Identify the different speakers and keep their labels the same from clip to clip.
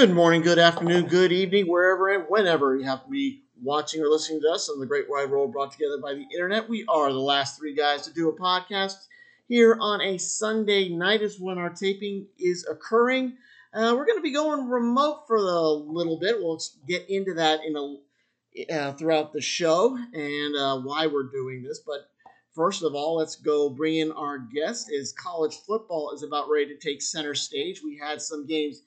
Speaker 1: Good morning, good afternoon, good evening, wherever and whenever you have to be watching or listening to us on the Great Wide World brought together by the internet. We are the last three guys to do a podcast here on a Sunday night, is when our taping is occurring. Uh, we're going to be going remote for a little bit. We'll get into that in a uh, throughout the show and uh, why we're doing this. But first of all, let's go bring in our guest. Is college football is about ready to take center stage. We had some games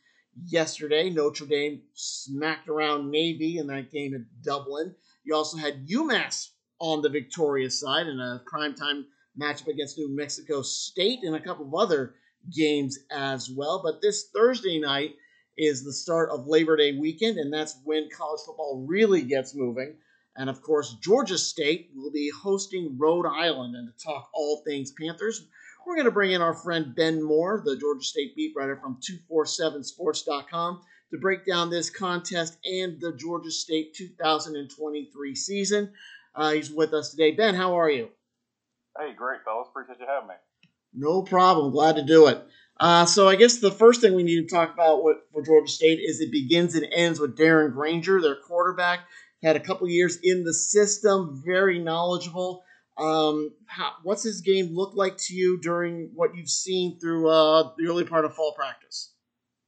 Speaker 1: yesterday. Notre Dame smacked around Navy in that game at Dublin. You also had UMass on the victorious side in a primetime matchup against New Mexico State and a couple of other games as well. But this Thursday night is the start of Labor Day weekend, and that's when college football really gets moving. And of course, Georgia State will be hosting Rhode Island. And to talk all things Panthers, we're going to bring in our friend Ben Moore, the Georgia State beat writer from 247sports.com, to break down this contest and the Georgia State 2023 season. Uh, he's with us today. Ben, how are you?
Speaker 2: Hey, great, fellas. Appreciate you having me.
Speaker 1: No problem. Glad to do it. Uh, so I guess the first thing we need to talk about for Georgia State is it begins and ends with Darren Grainger, their quarterback. Had a couple years in the system, very knowledgeable. Um, how, what's his game look like to you during what you've seen through uh, the early part of fall practice?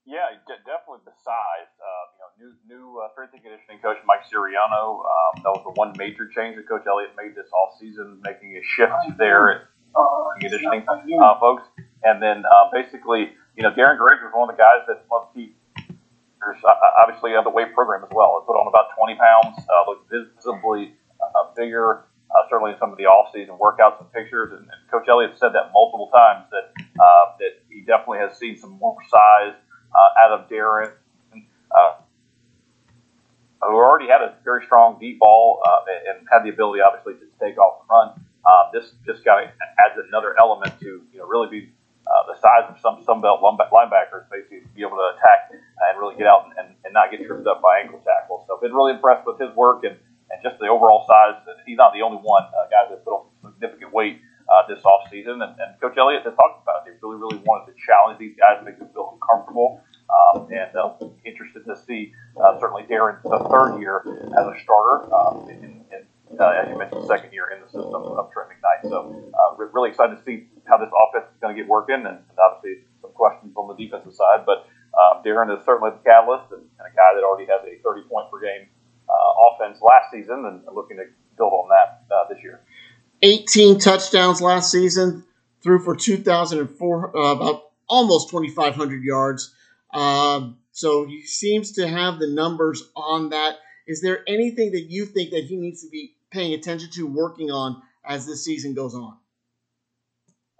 Speaker 2: Yeah, definitely the size. Uh, you know, new new uh, strength and conditioning coach Mike Siriano. Um, that was the one major change that Coach Elliott made this off season, making a shift there at uh, conditioning uh, folks. And then uh, basically, you know, Darren Grainger was one of the guys that one of the obviously of the weight program as well. He put on about 20 pounds, uh, looked visibly uh, bigger uh, certainly some of the off-season workouts and pictures. And, and Coach Elliott said that multiple times that uh, that he definitely has seen some more size uh, out of Darren, uh, who already had a very strong deep ball uh, and had the ability, obviously, to take off and run. Uh, this just of adds another element to you know really be uh, the size of some some belt linebackers, basically be able to attack and really get out and, and, and not get tripped up by ankle tackles. So been really impressed with his work and and just the overall size. He's not the only one, uh, guys that put on significant weight uh, this offseason. And, and Coach Elliott has talked about it. They really, really wanted to challenge these guys, make them feel comfortable. Um, and uh, interested to see uh, certainly Darren the third year as a starter, um, in, in, uh, as you mentioned, second year in the system of Trent McKnight. So uh, really excited to see how this offense is going to get working, and, and obviously some questions on the defensive side. But um, Darren is certainly the catalyst and, and a guy that already has a 30 point per game offense last season and looking to build on that uh, this year.
Speaker 1: 18 touchdowns last season, threw for 2,004, uh, about almost 2,500 yards. Um, so he seems to have the numbers on that. Is there anything that you think that he needs to be paying attention to, working on as this season goes on?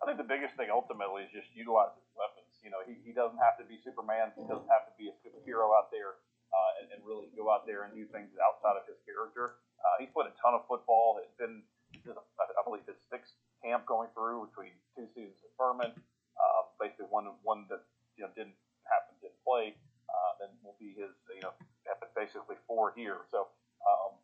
Speaker 2: I think the biggest thing ultimately is just utilize his weapons. You know, he, he doesn't have to be Superman. He doesn't have to be a superhero out there uh, and, and really go out there and do things outside of his character. Uh, he's played a ton of football. It's been, I believe, his sixth camp going through between two seasons at Furman. Uh, basically, one one that you know didn't happen, didn't play. Uh, then will be his, you know, basically four here. So, um,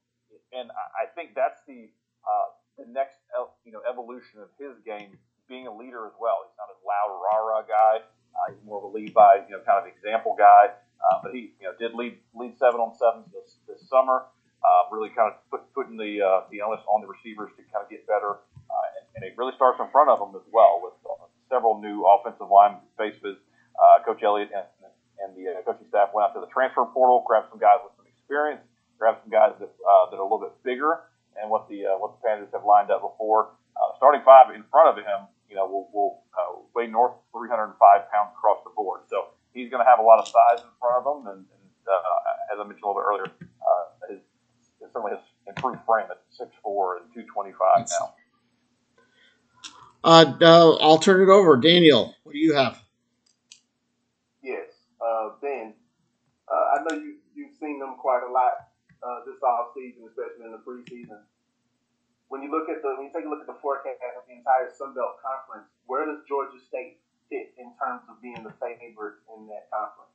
Speaker 2: and I think that's the uh, the next, you know, evolution of his game, being a leader as well. He's not a loud rah rah guy. Uh, he's more of a lead by, you know, kind of example guy. Uh, but he, you know, did lead lead seven on sevens this, this summer. Uh, really kind of put, putting the uh, the onus on the receivers to kind of get better, uh, and, and it really starts in front of them as well with uh, several new offensive line faces. Uh, Coach Elliott and, and the uh, coaching staff went out to the transfer portal, grabbed some guys with some experience, grabbed some guys that uh, that are a little bit bigger, and what the uh, what the Panthers have lined up before. Uh, starting five in front of him, you know, will will uh, weigh north 305 pounds across the board. So he's going to have a lot of size in front of him, and, and uh, as I mentioned a little bit earlier, uh, his, his certainly his improved frame at 6'4 and 225 now.
Speaker 1: Uh, uh, I'll turn it over. Daniel, what do you have?
Speaker 3: Yes, uh, Ben, uh, I know you, you've seen them quite a lot uh, this off season, especially in the preseason. When you look at the, when you take a look at the forecast of the entire Sun Belt Conference, where does Georgia State fit in terms of being the favorite in that conference?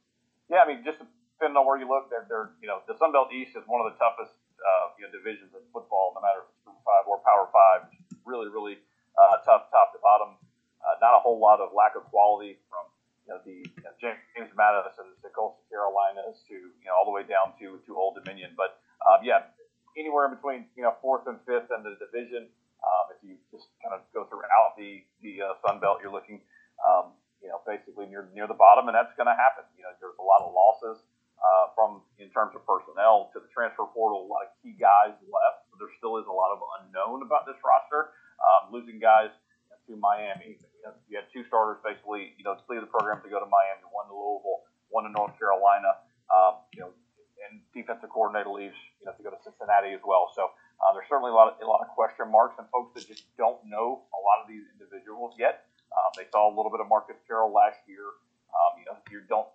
Speaker 2: Yeah, I mean, just depending on where you look, they're, they're you know, the Sun Belt East is one of the toughest uh, you know, divisions in football, no matter if it's Group Five or Power Five. Really, really uh, tough, top to bottom. Uh, not a whole lot of lack of quality from you know the you know, James Madison, the Coastal Carolinas, to you know all the way down to to Old Dominion. But um, yeah, anywhere in between you know fourth and fifth in the division. Um, if you just kind of go throughout the the uh, Sun Belt, you're looking um, you know basically near near the bottom, and that's going to happen. You know, there's a lot of losses uh, from in terms of personnel to the transfer portal. A lot of key guys left, so there still is a lot of unknown about this roster. Um, losing guys to Miami, you, know, you had two starters basically, you know, leave the program to go to Miami, one to Louisville, one to North Carolina. Um, you know, and defensive coordinator leaves, you know, to go to Cincinnati as well. So uh, there's certainly a lot of a lot of question marks and folks that just don't know a lot of these individuals yet. Um, they saw a little bit of Marcus Carroll last year. Um, you know, you don't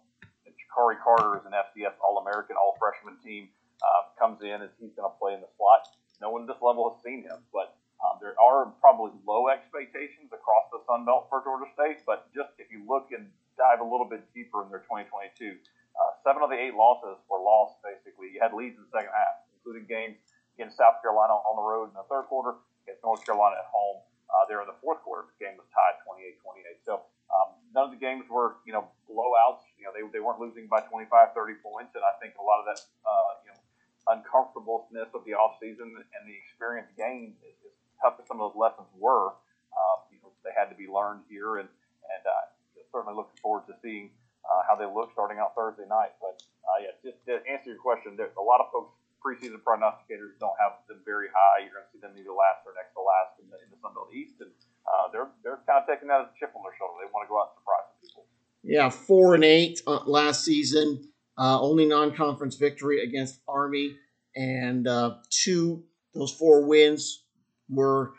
Speaker 2: Ja'Cory Carter is an FCS All-American, All-Freshman team. Uh, comes in and he's going to play in the slot. No one at this level has seen him, but um, there are probably low expectations across the Sun Belt for Georgia State. But just if you look and dive a little bit deeper in their 2022, uh, seven of the eight losses were lost. Basically, you had leads in the second half, including games against South Carolina on the road in the third quarter, against North Carolina at home. Uh, there in the fourth quarter, the game was tied 28-28. So um, none of the games were, you know, blowouts. You know, they, they weren't losing by 25, 30 points, and I think a lot of that, uh, you know, uncomfortableness of the offseason and the experience gained, as, tough as some of those lessons were, um, you know, they had to be learned here, and and uh, certainly looking forward to seeing uh, how they look starting out Thursday night. But uh, yeah, just to answer your question, there's a lot of folks preseason prognosticators don't have them very high. You're going to see them either last or next to last in the, in the Sun Belt East, and uh, they're they're kind of taking that as a chip on their shoulder. They want to go out and surprise some people.
Speaker 1: Yeah, four and eight uh, last season. Uh, only non-conference victory against Army, and uh, two those four wins were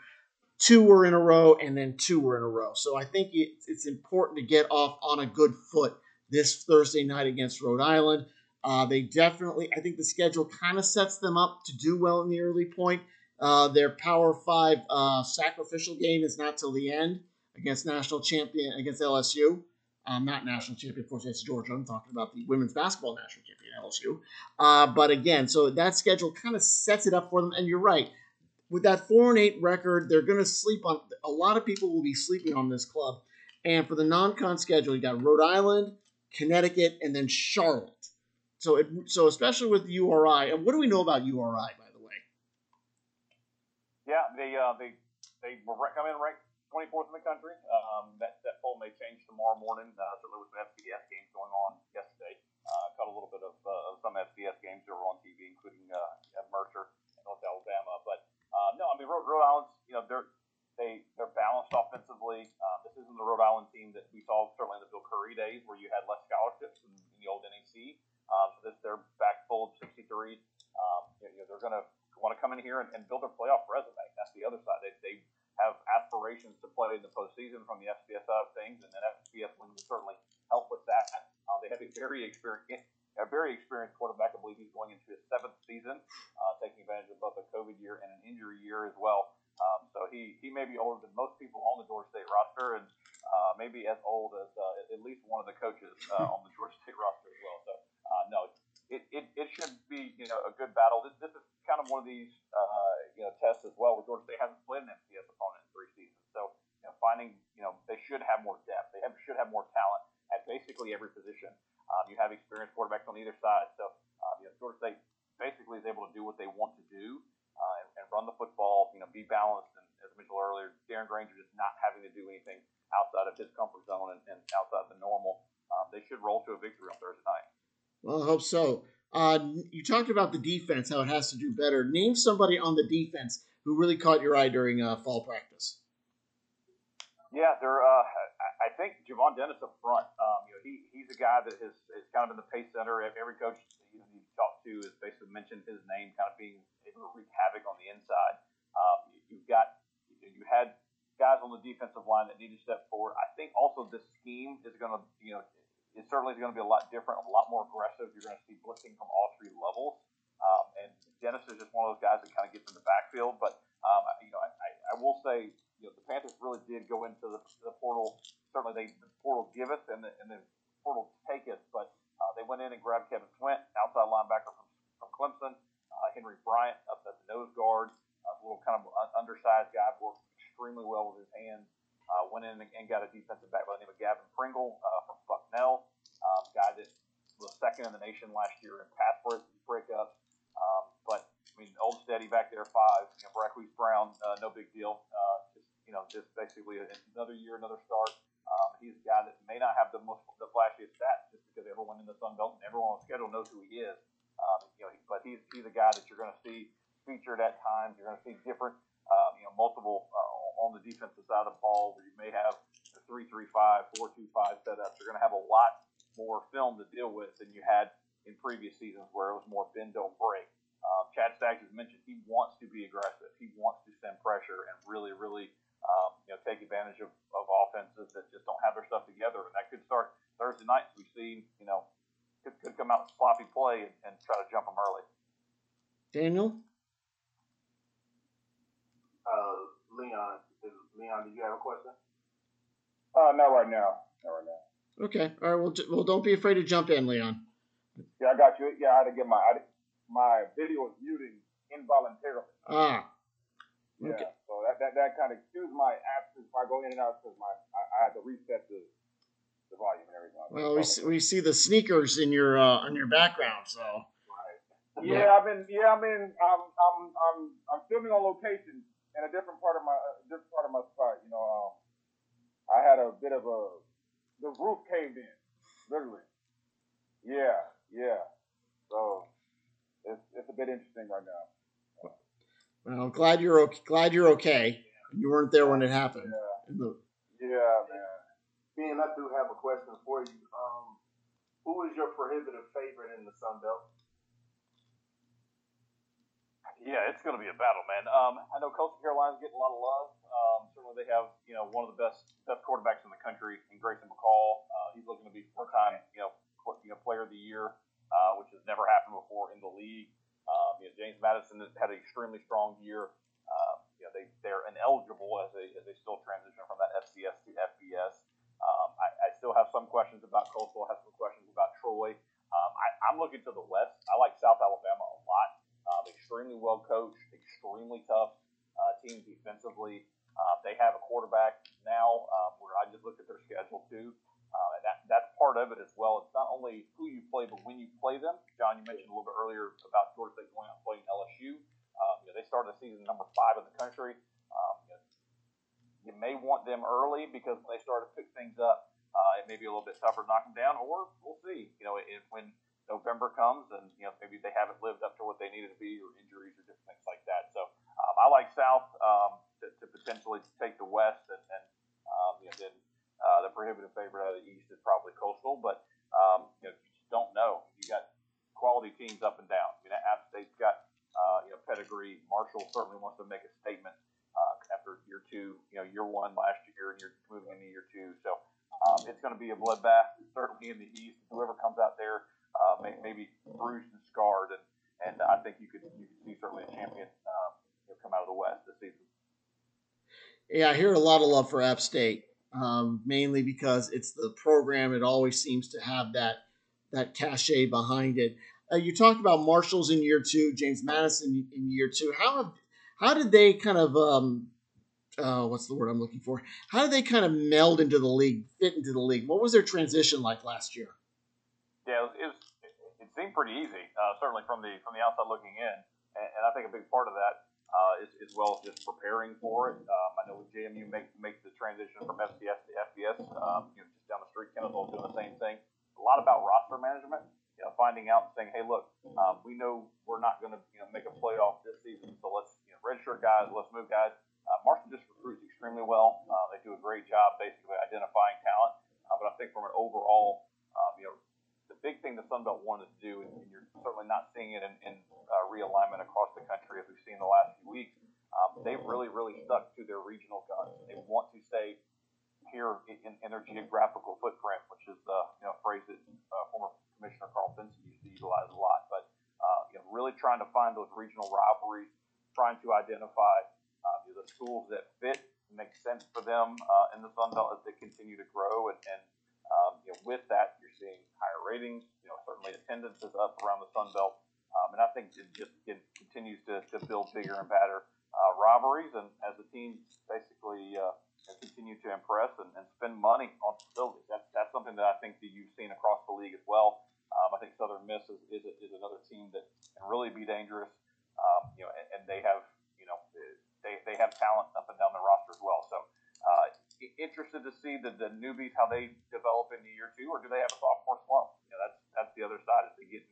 Speaker 1: two were in a row, and then two were in a row. So I think it's, it's important to get off on a good foot this Thursday night against Rhode Island. Uh, they definitely, I think the schedule kind of sets them up to do well in the early point. Uh, their Power Five uh, sacrificial game is not till the end against national champion against LSU. Um, not national champion, of course, it's Georgia. I'm talking about the women's basketball national champion, LSU. Uh, but again, so that schedule kind of sets it up for them. And you're right, with that four and eight record, they're going to sleep on. A lot of people will be sleeping on this club. And for the non-con schedule, you got Rhode Island, Connecticut, and then Charlotte. So, it, so especially with URI, and what do we know about URI, by the way?
Speaker 2: Yeah, they uh, they they come in ranked 24th in the country. Um, that that poll may change tomorrow morning. Uh, certainly with some FCS games going on yesterday, uh, caught a little bit of, uh, some FCS games that were on TV, including uh, Mercer and North Alabama. But uh, no, I mean Rhode, Rhode Island's you know they're they they're balanced offensively. Um, this isn't the Rhode Island team that we saw certainly in the Bill Curry days, where you had less scholarships in, in the old NEC. Um, so this they're back full of 63. Um, you know, they're going to want to come in here and, and, build their playoff resume. That's the other side. They, they have aspirations to play in the postseason from the FCS side of things, and then FCS wins will certainly help with that. Uh, they have a very experienced, a very experienced quarterback. I believe he's going into his seventh season, uh, taking advantage of both a COVID year and an injury year as well. Um, so he, he may be older than most people on the Georgia State roster, and uh, maybe as old as uh, at least one of the coaches uh, on the Georgia State roster as well. So uh, no, it, it, it should be you know a good battle. This, this is kind of one of these uh, you know tests as well. Where Georgia State hasn't played an FCS opponent in three seasons, so you know finding you know they should have more depth. They have, should have more talent at basically every position. Um, you have experienced quarterbacks on either side, so um, you know Georgia State basically is able to do what they want to do uh, and, and run the football. You know, be balanced, and as I mentioned earlier, Darren Grainger just not having to do anything outside of his comfort zone and, and outside the normal. Um, they should roll to a victory on Thursday night.
Speaker 1: Well, I hope so. Uh, you talked about the defense, how it has to do better. Name somebody on the defense who really caught your eye during uh, fall practice.
Speaker 2: Yeah, they're. Uh, I think Javon Dennis up front. Um, you know, he he's a guy that has, is kind of in the pace center. Every coach you talked to has basically mentioned his name, kind of being able to wreak havoc on the inside. Um, you've got you had guys on the defensive line that need to step forward. I think also this scheme is going to you know it certainly is going to be a lot different, a lot more aggressive. You're going to see blitzing from all three levels. Um, and Dennis is just one of those guys that kind of gets in the backfield. But um, you know, I, I, will say, you know, the Panthers really did go into the, the portal. Certainly, they the portal giveth and the, and the portal taketh. But uh, they went in and grabbed Kevin Swint, outside linebacker from from Clemson. Uh, Henry Bryant up at the nose guard, a little kind of undersized guy, worked extremely well with his hands. Uh, went in and got a defensive back by the name of Gavin Pringle uh, from Buck second in the nation last year in pass breakups. Um, but I mean, Old Steady back there five. You know, Breckleys Brown, uh, no big deal. Uh, just you know, just basically another year, another start. Um, he's a guy that may not have the most the flashiest stats just because everyone in the Sun Belt and everyone on the schedule knows who he is. Um, you know, but he's he's a guy that you're going to see featured at times. You're going to see different, um, you know, multiple uh, on the defensive side of the ball where you may have three three five, four two five setups. You're going to have a lot more film to deal with than you had in previous seasons where it was more bend don't break. Um, Chad Staggs has mentioned he wants to be aggressive. He wants to send pressure and really, really, um, you know, take advantage of, of offenses that just don't have their stuff together. And that could start Thursday nights. We've seen, you know, could, could come out sloppy play and, and try to jump them early.
Speaker 1: Daniel?
Speaker 3: Uh, Leon, Leon, do you have a question?
Speaker 4: Uh, not right now. Not right now.
Speaker 1: Okay. All right. Well, well, don't be afraid to jump in, Leon.
Speaker 4: Yeah, I got you. Yeah, I had to get my I, my video was muting involuntarily.
Speaker 1: Ah.
Speaker 4: Okay. Yeah. So that that, that kind of excuse my absence. If I go in and out because my I, I had to reset the the volume and everything.
Speaker 1: Well, we see, we see the sneakers in your uh, on your background, so.
Speaker 4: Right. Yeah, yeah, I've been. Yeah, I mean, I'm I'm I'm I'm filming on location in a different part of my uh, different part of my spot. You know, um, I had a bit of a the roof caved in, literally. Yeah, yeah. So it's it's a bit interesting right now.
Speaker 1: Well, I'm glad you're okay. Glad you're okay. You weren't there when it happened.
Speaker 4: Yeah, the... yeah man.
Speaker 3: Ben, I do have a question for you. Um, who is your prohibitive favorite in the Sun Belt?
Speaker 2: Yeah, it's going to be a battle, man. Um, I know Coastal Carolina's getting a lot of love. Um, certainly, they have you know one of the best best quarterbacks in the country in Grayson McCall. Uh, he's looking to be four time you know you know player of the year, uh, which has never happened before in the league. Um, you know, James Madison has had an extremely strong year. Uh, you know, they they're ineligible as they as they still transition from that FCS to FBS. Um, I, I still have some questions about Coastal. I have some questions about Troy. Um, I, I'm looking to the west. I like South Alabama a lot. Um, extremely well coached, extremely tough uh, team defensively. Uh, they have a quarterback now um, where I just looked at their schedule too. Uh, and that, that's part of it as well. It's not only who you play, but when you play them. John, you mentioned a little bit earlier about Georgia State going out and playing LSU. Um, you know, they started the season number five in the country. Um, you, know, you may want them early because when they start to pick things up, uh, it may be a little bit tougher to knock them down, or we'll see. You know, if, when November comes and you know maybe they haven't lived up to what they needed to be, or injuries, or different things like that. So um, I like South um, to, to, potentially take the West, and, and um, you know, then uh, the prohibitive favorite out of the East is probably Coastal. But um, you know, you just don't know. You got quality teams up and down. I mean, App State's got uh, you know pedigree. Marshall certainly wants to make a statement uh, after year two. You know, year one last year, and you're moving into year two. So. Um, it's going to be a bloodbath, certainly in the East. Whoever comes out there uh, may, maybe bruised and scarred, and, and I think you could you could see certainly a champion um, you know, come out of the West this season.
Speaker 1: Yeah, I hear a lot of love for App State, um, mainly because it's the program. It always seems to have that that cachet behind it. Uh, you talked about Marshalls in year two, James Madison in year two. How how did they kind of um, uh, what's the word I'm looking for? How did they kind of meld into the league, fit into the league? What was their transition like last year?
Speaker 2: Yeah, it, was, it, it seemed pretty easy, uh, certainly from the from the outside looking in, and, and I think a big part of that uh, is as well as just preparing for it. With JMU make make the transition from FCS to FBS, um, you know, just down the street, Kennesaw doing the same thing. A lot about roster management, you know, finding out and saying, hey, look, um, we know we're not going to you know make a playoff this season, so let's you know, redshirt guys, let's move guys. Uh, Marshall just recruits extremely well. Uh, they do a great job basically identifying talent, uh, but I think from an overall, um, you know the big thing the Sun Belt wanted to do, and, and you're certainly not seeing it in, in uh, realignment across the country as we've seen the last few weeks. Um, they've really, really stuck to their regional guns. They want to stay here in, in their geographical footprint, which is the you know phrase that uh, former Commissioner Karl Benson used to utilize a lot. But uh, you know, really trying to find those regional rivalries, trying to identify uh, the schools that fit, make sense for them uh, in the Sun Belt as they continue to grow, and, and um, you know, with that, you're seeing higher ratings. You know, certainly attendance is up around the Sun Belt, um, and I think it just it continues to, to build bigger and better uh, rivalries. And as the teams basically uh, continue to impress and, and spend money on facilities, that's that's something that I think that you've seen across the league as well. Um, I think Southern Miss is, is, is another team that can really be dangerous. Um, you know, and, and they have you know they, they have talent up and down the roster as well. So uh, interested to see the, the newbies how they develop in year two, or do they have a sophomore slump? You know, that's that's the other side as they get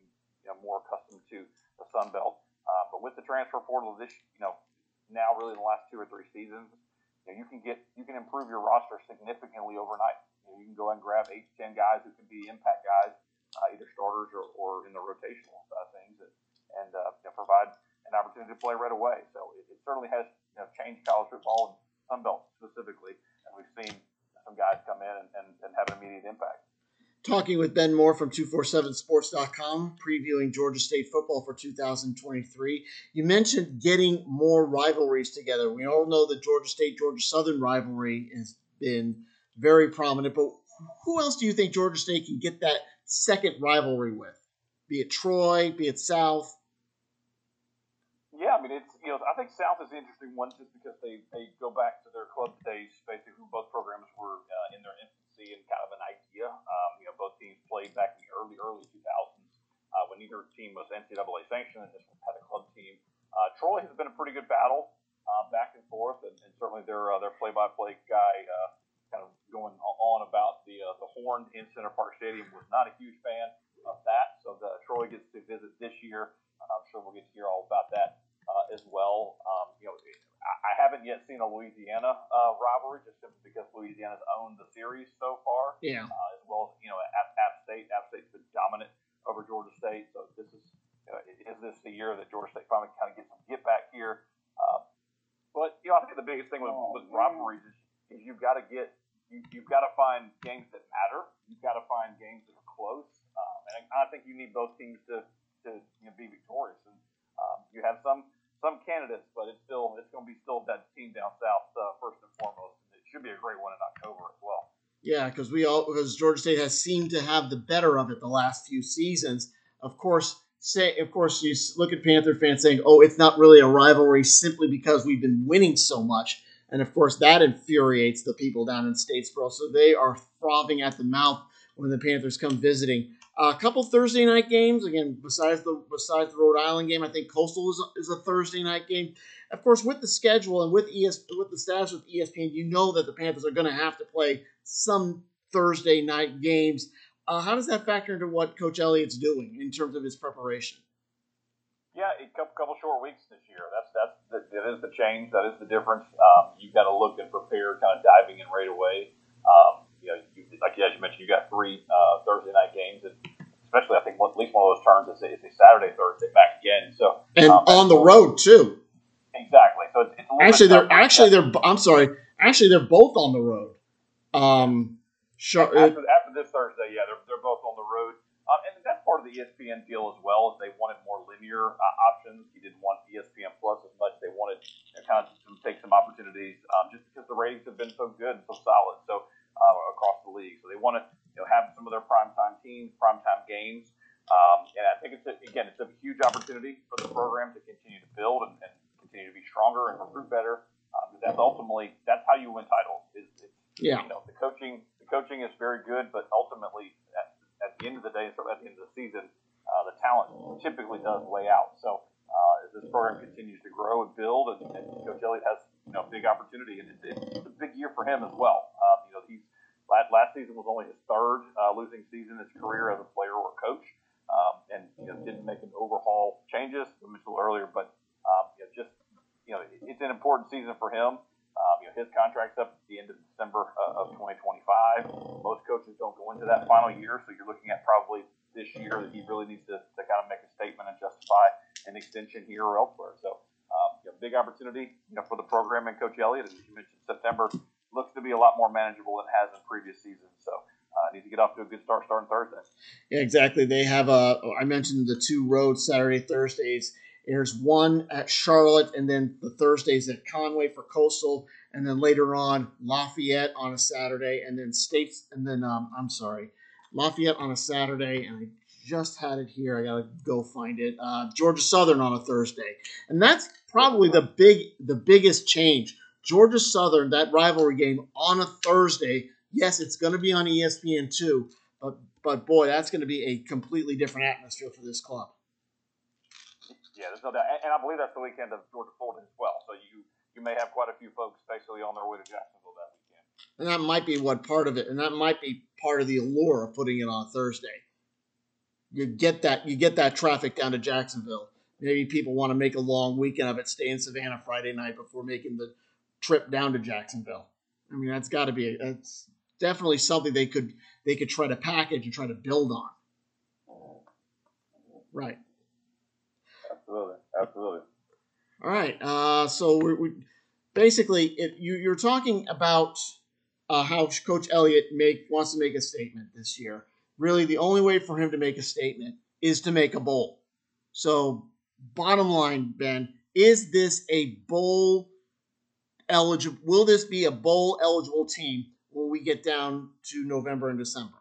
Speaker 2: you know more accustomed to the Sun Belt. Uh, but with the transfer portal this you know now really in the last two or three seasons, you, know, you can get you can improve your roster significantly overnight. You, know, you can go and grab eight to ten guys who can be impact guys, uh, either starters or, or in the rotational uh, things, and, and uh, you know, provide an opportunity to play right away. So it, it certainly has you know, changed college football and Sun Belt specifically, and we've seen some guys come in and, and, and have an immediate impact.
Speaker 1: Talking with Ben Moore from 247sports.com, previewing Georgia State football for 2023. You mentioned getting more rivalries together. We all know the Georgia State Georgia Southern rivalry has been very prominent, but who else do you think Georgia State can get that second rivalry with? Be it Troy, be it South?
Speaker 2: Yeah, I mean it's you know I think South is an interesting one just because they, they go back to their club days. Basically, both programs were uh, in their infancy and kind of an idea. Um, you know, both teams played back in the early early 2000s uh, when neither team was NCAA sanctioned and just had a club team. Uh, Troy has been a pretty good battle uh, back and forth, and, and certainly their uh, their play by play guy. Uh, kind of going on about the uh, the horn in Center Parc Stadium was not a huge fan of that. So the Troy gets to visit this year. I'm sure we'll get to hear all about that uh, as well. Um, you know, I, I haven't yet seen a Louisiana uh, rivalry just simply because Louisiana's owned the series so far.
Speaker 1: Yeah.
Speaker 2: Uh, as well as you know, App, App State. App State's been dominant over Georgia State. So this is you know, is this the year that Georgia State finally kind of gets some get back here? Uh, but you know, I think the biggest thing with, oh, with rivalries is, is you've got to get you, you've got to find games that matter. You've got to find games that are close, um, and I, think you need both teams to to you know, be victorious. And um, you have some some candidates, but it's still it's going to be still that team down south uh, first and foremost. It should be a great one in October as well.
Speaker 1: Yeah, because we all because Georgia State has seemed to have the better of it the last few seasons. Of course, say of course you look at Panther fans saying, "Oh, it's not really a rivalry simply because we've been winning so much." And of course, that infuriates the people down in Statesboro. So they are frothing at the mouth when the Panthers come visiting. A couple Thursday night games again. Besides the besides the Rhode Island game, I think Coastal is a, is a Thursday night game. Of course, with the schedule and with ES with the status with ESPN, you know that the Panthers are going to have to play some Thursday night games. Uh, how does that factor into what Coach Elliott's doing in terms of his preparation?
Speaker 2: Yeah, a couple, couple short weeks this. That's that's the, that is the change. That is the difference. Um, you've got to look and prepare, kind of diving in right away. Um, you know, you, like as you mentioned, you got three uh, Thursday night games, and especially I think at least one of those turns is a, is a Saturday Thursday back again. So
Speaker 1: and um, on the road too.
Speaker 2: Exactly. So it's, it's
Speaker 1: actually they're actually they're I'm sorry. Actually, they're both on the road. Um,
Speaker 2: sure, after, after, this Thursday, yeah, they're, they're both on the road. Um, and that's part of the ESPN deal as well. Is they wanted more linear uh, options. You didn't want ESPN Plus as much. They wanted you know, kind of to take some opportunities, um, just because the ratings have been so good and so solid. So uh, across the league. So they want to you know, have some of their primetime teams, primetime games. Um, and I think it's a, again, it's a huge opportunity for the program to continue to build and, and continue to be stronger and recruit better. Um, that's ultimately that's how you win titles. Is,
Speaker 1: yeah.
Speaker 2: You know, the coaching the coaching is very good, but ultimately at, at the end of the day, so at the end of the season, uh, the talent typically does weigh out. So uh, as this program continues to grow and build, and, and Coach Elliott has you know big opportunity, and it's, it's a big year for him as well. Um, you know, he's last, last season was only his third uh, losing season in his career as a player or coach, um, and you know, didn't make an overhaul changes. I mentioned earlier, but um, you know, just you know, it's an important season for him. Um, you know, his contract's up at the end of December uh, of 2025. Most coaches don't go into that final year, so you're looking at probably this year that he really needs to, to kind of make a statement and justify an extension here or elsewhere. So, um, you know, big opportunity you know, for the program and Coach Elliott. As you mentioned, September looks to be a lot more manageable than it has in previous seasons. So uh, need to get off to a good start starting Thursday.
Speaker 1: Yeah, exactly. They have a. I mentioned the two road Saturday Thursdays. There's one at Charlotte, and then the Thursdays at Conway for Coastal, and then later on Lafayette on a Saturday, and then States, and then um, I'm sorry, Lafayette on a Saturday, and I just had it here. I gotta go find it. Uh, Georgia Southern on a Thursday, and that's probably the big, the biggest change Georgia Southern, that rivalry game on a Thursday. Yes, it's going to be on ESPN too, but but boy, that's going to be a completely different atmosphere for this club.
Speaker 2: Yeah, there's no doubt, and, I believe that's the weekend of Georgia Florida as well. So you you may have quite a few folks basically on their way to Jacksonville that weekend.
Speaker 1: And that might be what part of it, and that might be part of the allure of putting it on Thursday. You get that you get that traffic down to Jacksonville. Maybe people want to make a long weekend of it, stay in Savannah Friday night before making the trip down to Jacksonville. I mean, that's got to be that's definitely something they could they could try to package and try to build on. Right.
Speaker 2: Absolutely. Absolutely.
Speaker 1: All right. Uh, so we we basically it, you, you're talking about uh, how Coach Elliott make wants to make a statement this year. Really, the only way for him to make a statement is to make a bowl. So, bottom line, Ben, is this a bowl eligible? Will this be a bowl eligible team when we get down to November and December?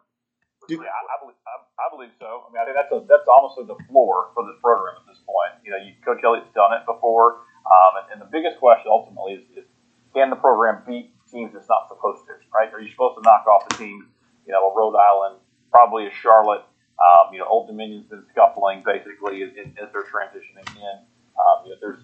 Speaker 2: Do, I, I, believe, I, believe so. I mean, I think that's a, that's honestly the floor for this program at this point. You know, you, Coach Elliott's done it before, um, and, and, the biggest question ultimately is, is, can the program beat teams it's not supposed to? Right? Are you supposed to knock off the teams? You know, a Rhode Island, probably a Charlotte. Um, you know, Old Dominion's been scuffling basically as, as they're transitioning in. Um, you know, there's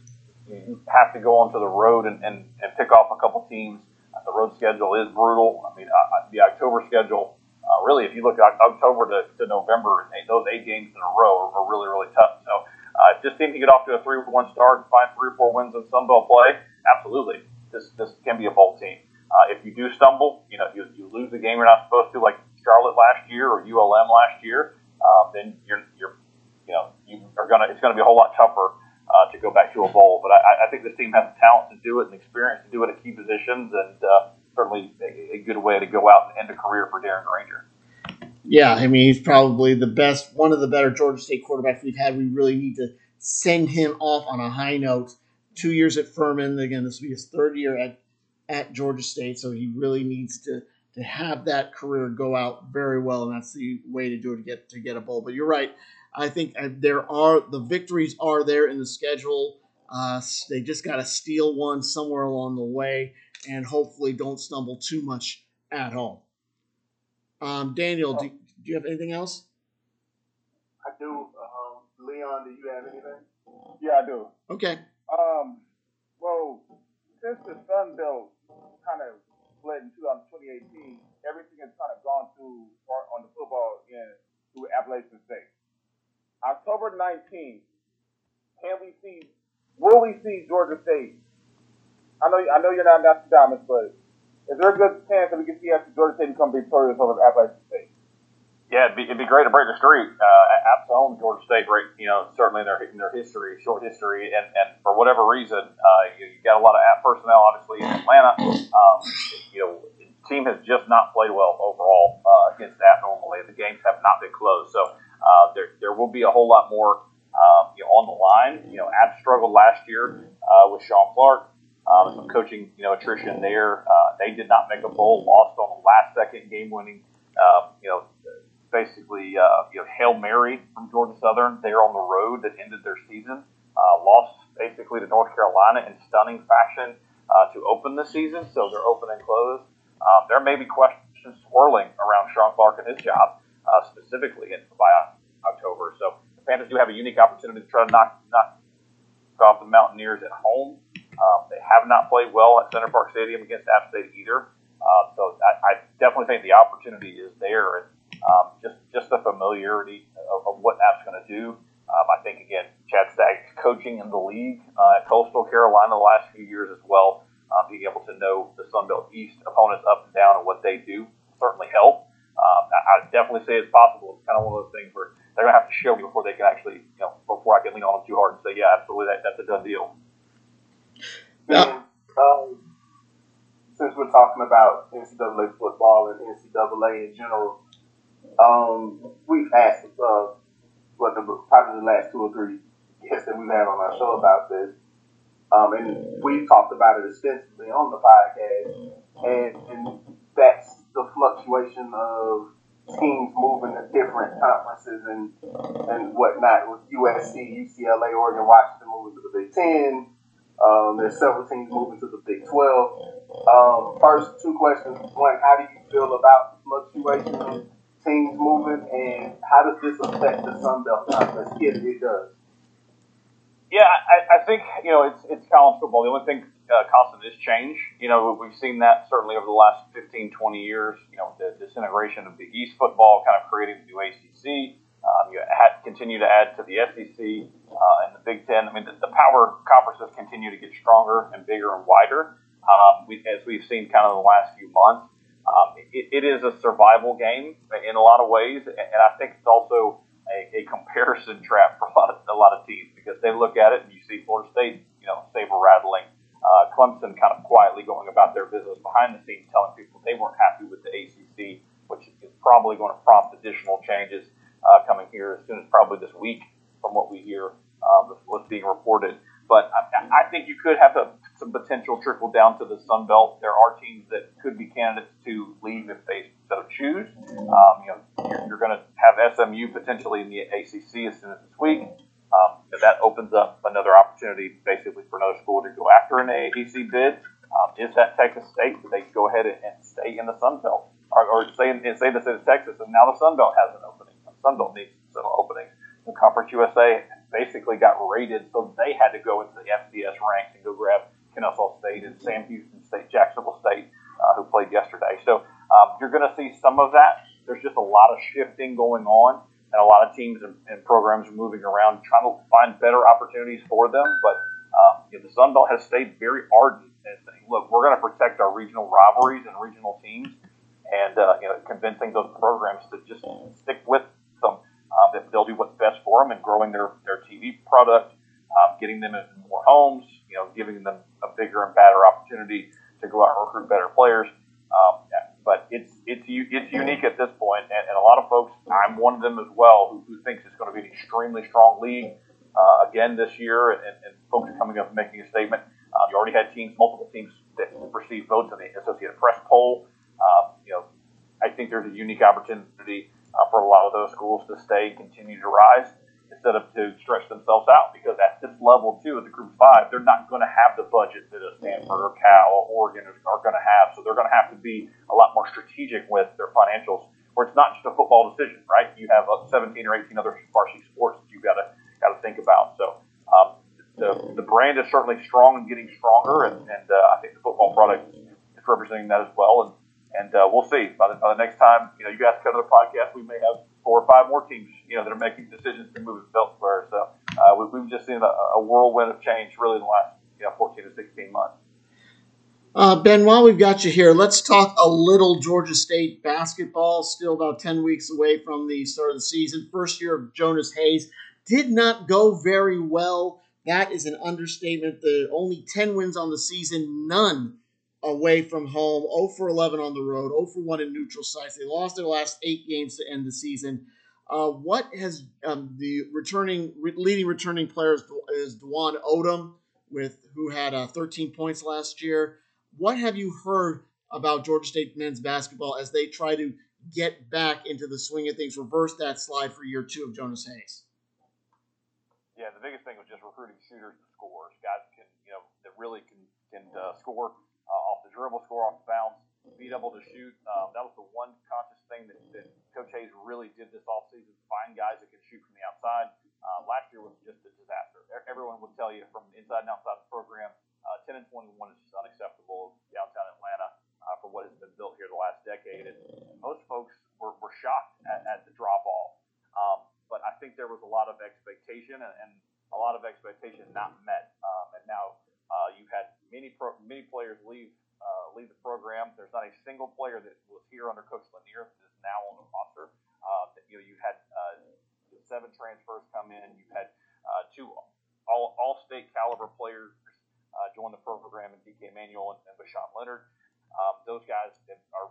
Speaker 2: you have to go onto the road and, and, and pick off a couple teams. The road schedule is brutal. I mean, uh, the October schedule uh, really, if you look at October to, to November, those eight games in a row are, are really, really tough. So, uh, just seem to get off to a three-one start and find three or four wins in Sun Belt play. Absolutely, this this can be a bowl team. Uh, if you do stumble, you know you, you lose a game you're not supposed to, like Charlotte last year or ULM last year, uh, then you're you're you know you are gonna it's gonna be a whole lot tougher uh, to go back to a bowl. But I, I think this team has the talent to do it and experience to do it at key positions, and uh, certainly a, good way to go out and end a career for Darren Grainger.
Speaker 1: Yeah, I mean he's probably the best, one of the better Georgia State quarterbacks we've had. We really need to send him off on a high note. Two years at Furman, again, this will be his third year at at Georgia State, so he really needs to to have that career go out very well, and that's the way to do it to get to get a bowl. But you're right. I think uh, there are the victories are there in the schedule. Uh, they just got to steal one somewhere along the way and hopefully don't stumble too much at home. Um, Daniel, do, do, you have anything else?
Speaker 3: I do. Um, Leon, do you have anything?
Speaker 4: Yeah, I do.
Speaker 1: Okay.
Speaker 4: Um, well, since the Sun Belt kind of split in 2018, everything has kind of gone through on the football end through Appalachian State. October 19th, can we see? Will we see Georgia State I know I know you're not Nostradamus, but is there a good chance that we can see after Georgia State become victorious over Appalachian State?
Speaker 2: Yeah, it'd be, it'd be great to break the streak. Uh, App's own Georgia State break, you know, certainly in their in their history, short history, and, and for whatever reason, uh, you, you got a lot of App personnel, obviously in Atlanta. Um, you know, the team has just not played well overall uh, against App normally. The games have not been close, so uh, there there will be a whole lot more um, you know, on the line. You know, App struggled last year uh, with Shawn Clark um, some coaching, you know, attrition there. Uh, they did not make a bowl, lost on the last second game-winning, uh, you know, basically, uh, you know, hail mary from Georgia Southern there on the road that ended their season. Uh, lost basically to North Carolina in stunning fashion uh, to open the season, so they're open and closed. Um, there may be questions swirling around Shawn Clark and his job uh, specifically in, by October. So the Panthers do have a unique opportunity to try to knock knock off the Mountaineers at home. Um, they have not played well at Center Parc Stadium against App State either. Uh, so I, I, definitely think the opportunity is there, and um, just just the familiarity of, of what App's going to do. Um, I think again, Chad Stagg's coaching in the league uh, at Coastal Carolina the last few years as well, uh, being able to know the Sun Belt East opponents up and down and what they do certainly help. Um, I, I definitely say it's possible. It's kind of one of those things where they're going to have to show me before they can actually, you know, before I can lean on them too hard and say, yeah, absolutely, that, that's a done deal.
Speaker 3: Yeah. Um, since we're talking about NCAA football and NCAA in general, um, we've asked uh, what the, probably the last two or three guests that we've had on our show about this, um, and we've talked about it extensively on the podcast, and, and that's the fluctuation of teams moving to different conferences and and whatnot with USC, UCLA, Oregon, Washington moving to the Big Ten. Um, there's several teams moving to the Big 12. Um, first, two questions. One, how do you feel about fluctuation of teams moving, and how does this affect the Sun Belt conference if it does?
Speaker 2: Yeah, I, I think you know it's it's college football. The only thing uh, constant is change. You know, we've seen that certainly over the last 15, 20 years. You know, the disintegration of Big East football, kind of creating the new ACC. Um, you had, continue to add to the SEC uh, and the Big Ten. I mean, the, the power conferences continue to get stronger and bigger and wider. Um, we, as we've seen kind of in the last few months, um, it, it is a survival game in a lot of ways, and I think it's also a, a comparison trap for a lot of a lot of teams because they look at it and you see Florida State, you know, saber rattling, uh, Clemson kind of quietly going about their business behind the scenes, telling people they weren't happy with the ACC, which is probably going to prompt additional changes uh, coming here as soon as probably this week, from what we hear um, what's being reported. But I, I think you could have a, some potential trickle down to the Sun Belt. There are teams that could be candidates to leave if they so choose. Um, you know, you're, you're going to have SMU potentially in the ACC as soon as this week. Um, that opens up another opportunity basically for another school to go after an AAC bid. Um, is that Texas State? They go ahead and, and stay in the Sun Belt? Or, or say, say the state of Texas, and now the Sun Belt has an opening. Sun Belt needs some openings. The Conference USA basically got raided, so they had to go into the FCS ranks and go grab Kennesaw State and Sam Houston State, Jacksonville State, uh, who played yesterday. So um, you're going to see some of that. There's just a lot of shifting going on, and a lot of teams and, and programs are moving around, trying to find better opportunities for them. But um, you the Sun Belt has stayed very ardent in saying, "Look, we're going to protect our regional rivalries and regional teams." And uh, you know, convincing those programs to just stick with um, that they'll do what's best for them and growing their, their TV product, um, getting them in more homes, you know, giving them a bigger and better opportunity to go out and recruit better players. Um, but it's it's it's unique at this point, and, and a lot of folks, I'm one of them as well, who, who thinks it's going to be an extremely strong league uh, again this year, and, and folks are coming up and making a statement. Um, you already had teams, multiple teams that received votes in the Associated Press poll. Um, you know, I think there's a unique opportunity uh, for a lot of those schools to stay continue to rise instead of to stretch themselves out because at this level too, at the group five, they're not going to have the budget that a Stanford or Cal or Oregon are, going to have. So they're going to have to be a lot more strategic with their financials where it's not just a football decision, right? You have 17 or 18 other varsity sports that you've got to got to think about. So um, the, the brand is certainly strong and getting stronger, and, and uh, I think the football product is representing that as well. And and uh, we'll see. By the, by the next time, you know, you guys come to the podcast, we may have four or five more teams, you know, that are making decisions to move elsewhere. So uh, we, have just seen a, a, whirlwind of change really in the last, you know, 14 to 16 months.
Speaker 1: Uh, ben, while we've got you here, let's talk a little Georgia State basketball. Still about 10 weeks away from the start of the season. First year of Jonas Hayes did not go very well. That is an understatement. The only 10 wins on the season, none away from home, 0 for 11 on the road, 0 for 1 in neutral sites. They lost their last eight games to end the season. Uh, what has um, the returning re- leading returning players is Dwon Odom, with who had uh, 13 points last year. What have you heard about Georgia State men's basketball as they try to get back into the swing of things, reverse that slide for year two of Jonas Hayes?
Speaker 2: Yeah, the biggest thing was just recruiting shooters and scorers, guys can you know that really can can uh, score dribble, score off the bounce, be able to shoot. Um, that was the one conscious thing that, that Coach Hayes really did this offseason, find guys that can shoot from the outside. Uh, last year was just a disaster. Everyone would tell you from inside and outside the program, uh, 10 and 21 is just unacceptable downtown Atlanta uh, for what has been built here the last decade. And most folks were, were shocked at, at the drop off. Um, but I think there was a lot of expectation and, and a lot of expectation not met. Um, and now uh, you had many pro, many players leave uh, leave the program. There's not a single player that was here under Coach Lanier that is now on the roster. Uh, you know, you had uh, seven transfers come in. You've had uh, two all all state caliber players uh, join the program in DK Manuel and, and Bashawn Leonard. Um, those guys are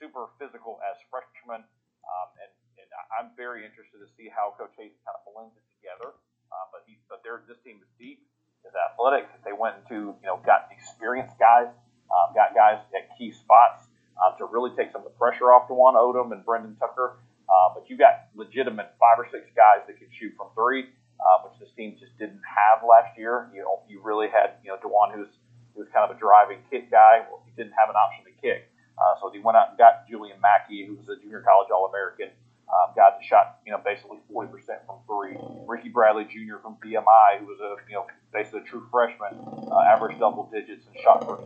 Speaker 2: super physical as freshmen, um, and, and I'm very interested to see how Coach Hayes kind of blends it together. Uh, but he, but this team is deep is athletic. They went into, you know, got experienced guys, um, got guys at key spots um, to really take some of the pressure off Dwon Odom and Brendan Tucker. Uh, but you got legitimate five or six guys that can shoot from three, uh, which this team just didn't have last year. You know, you really had, you know, Dwon, who's who was kind of a driving kick guy. Well, he didn't have an option to kick. Uh, so he went out and got Julian Mackey, who was a junior college All American. Um, guy that shot, you know, basically 40% from three. Ricky Bradley Jr. from VMI, who was a, you know, basically a true freshman, uh, averaged double digits and shot 39%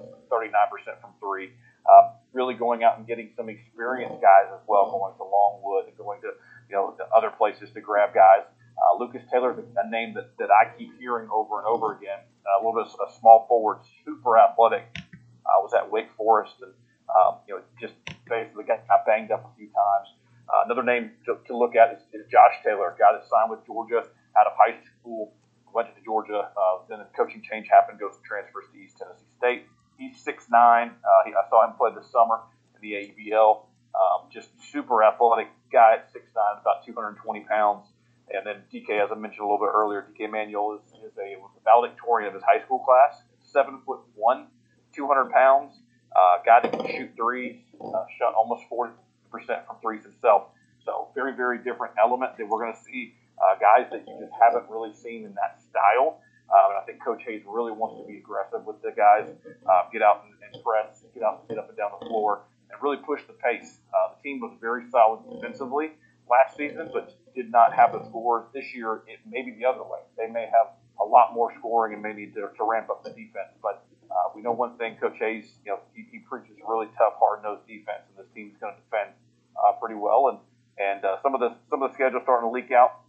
Speaker 2: from three. Uh, really going out and getting some experienced guys as well, going to Longwood and going to, you know, to other places to grab guys. Uh, Lucas Taylor, a name that, that I keep hearing over and over again, uh, a little bit a small forward, super athletic, uh, was at Wake Forest and, um, you know, just basically got, got banged up a few times. Uh, another name to, to look at is, is Josh Taylor, a guy that signed with Georgia out of high school, went to Georgia, uh, then the coaching change happened, goes to transfers to East Tennessee State. He's 6'9". Uh, he, I saw him play this summer in the AUBL. Um, just super athletic guy at 6'9", about 220 pounds. And then DK, as I mentioned a little bit earlier, DK Manuel is, is a valedictorian of his high school class. Seven foot one, 200 pounds. Uh, guy that can shoot threes. Uh, shot almost 40 percent from threes himself. So very, very different element that we're going to see uh, guys that you just haven't really seen in that style. Um, and I think Coach Hayes really wants to be aggressive with the guys, uh, get out and, and press, get out, get up and down the floor, and really push the pace. Uh, the team was very solid defensively last season, but did not have the scores this year. It may be the other way. They may have a lot more scoring and may need to, to ramp up the defense. But uh, we know one thing, Coach Hayes, you know, he, he preaches really tough, hard-nosed defense, and this team's going to defend uh, pretty well. And and uh, some of the some of the schedules starting to leak out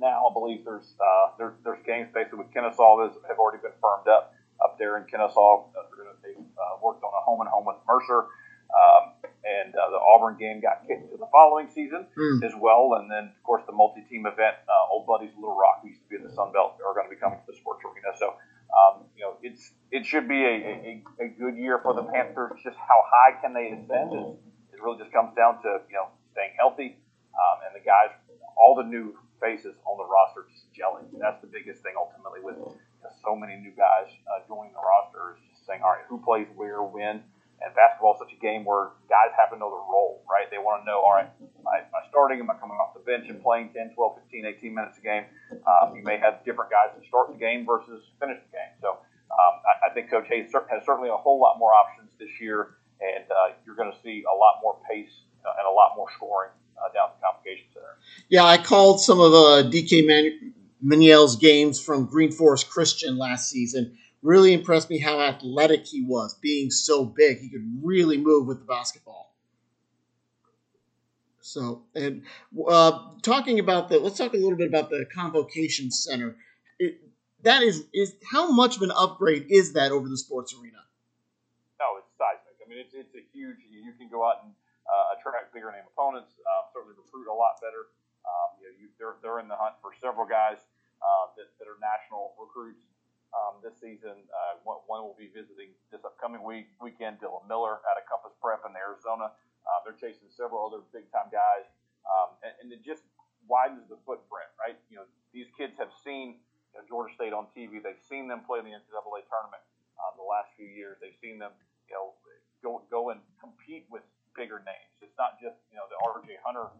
Speaker 2: now. I believe there's uh, there's there's games basically with Kennesaw that have already been firmed up up there in Kennesaw. Uh, they uh, worked on a home and home with Mercer. Um, and uh, the Auburn game got kicked to the following season mm. as well. And then, of course, the multi-team event, uh, Old Buddies Little Rock, who used to be in the Sun Belt, are going to be coming to the sports arena. So, um, you know, it's it should be a, a, a good year for the Panthers. Just how high can they ascend is it really just comes down to you know staying healthy um, and the guys, all the new faces on the roster just gelling. That's the biggest thing ultimately with so many new guys uh, joining the roster is just saying, all right, who plays where, when. And basketball is such a game where guys have to know their role, right? They want to know, all right, am I, am I starting? Am I coming off the bench and playing 10, 12, 15, 18 minutes a game? Um, you may have different guys that start the game versus finish the game. So um, I, I think Coach Hayes has certainly a whole lot more options this year and uh, you're going to see a lot more pace uh, and a lot more scoring uh, down the Convocation Center.
Speaker 1: Yeah, I called some of uh, DK Man- Manuel's games from Green Forest Christian last season. Really impressed me how athletic he was, being so big. He could really move with the basketball. So, and uh, talking about the, let's talk a little bit about the Convocation Center. It, that is, is how much of an upgrade is that over the sports arena? No, it's seismic.
Speaker 2: I mean, it's, it's a huge. You can go out and uh, attract bigger name opponents. Uh, certainly recruit a lot better. Um, you know, you, they're they're in the hunt for several guys uh, that, that are national recruits um, this season. Uh, one, will be visiting this upcoming week weekend. Dylan Miller out of Compass Prep in Arizona. Uh, they're chasing several other big time guys, um, and, and it just widens the footprint, right? You know, these kids have seen you know, Georgia State on TV. They've seen them play in the NCAA tournament uh, the last few years. They've seen them, you know, go go and compete with bigger names. It's not just you know the RJ Hunter.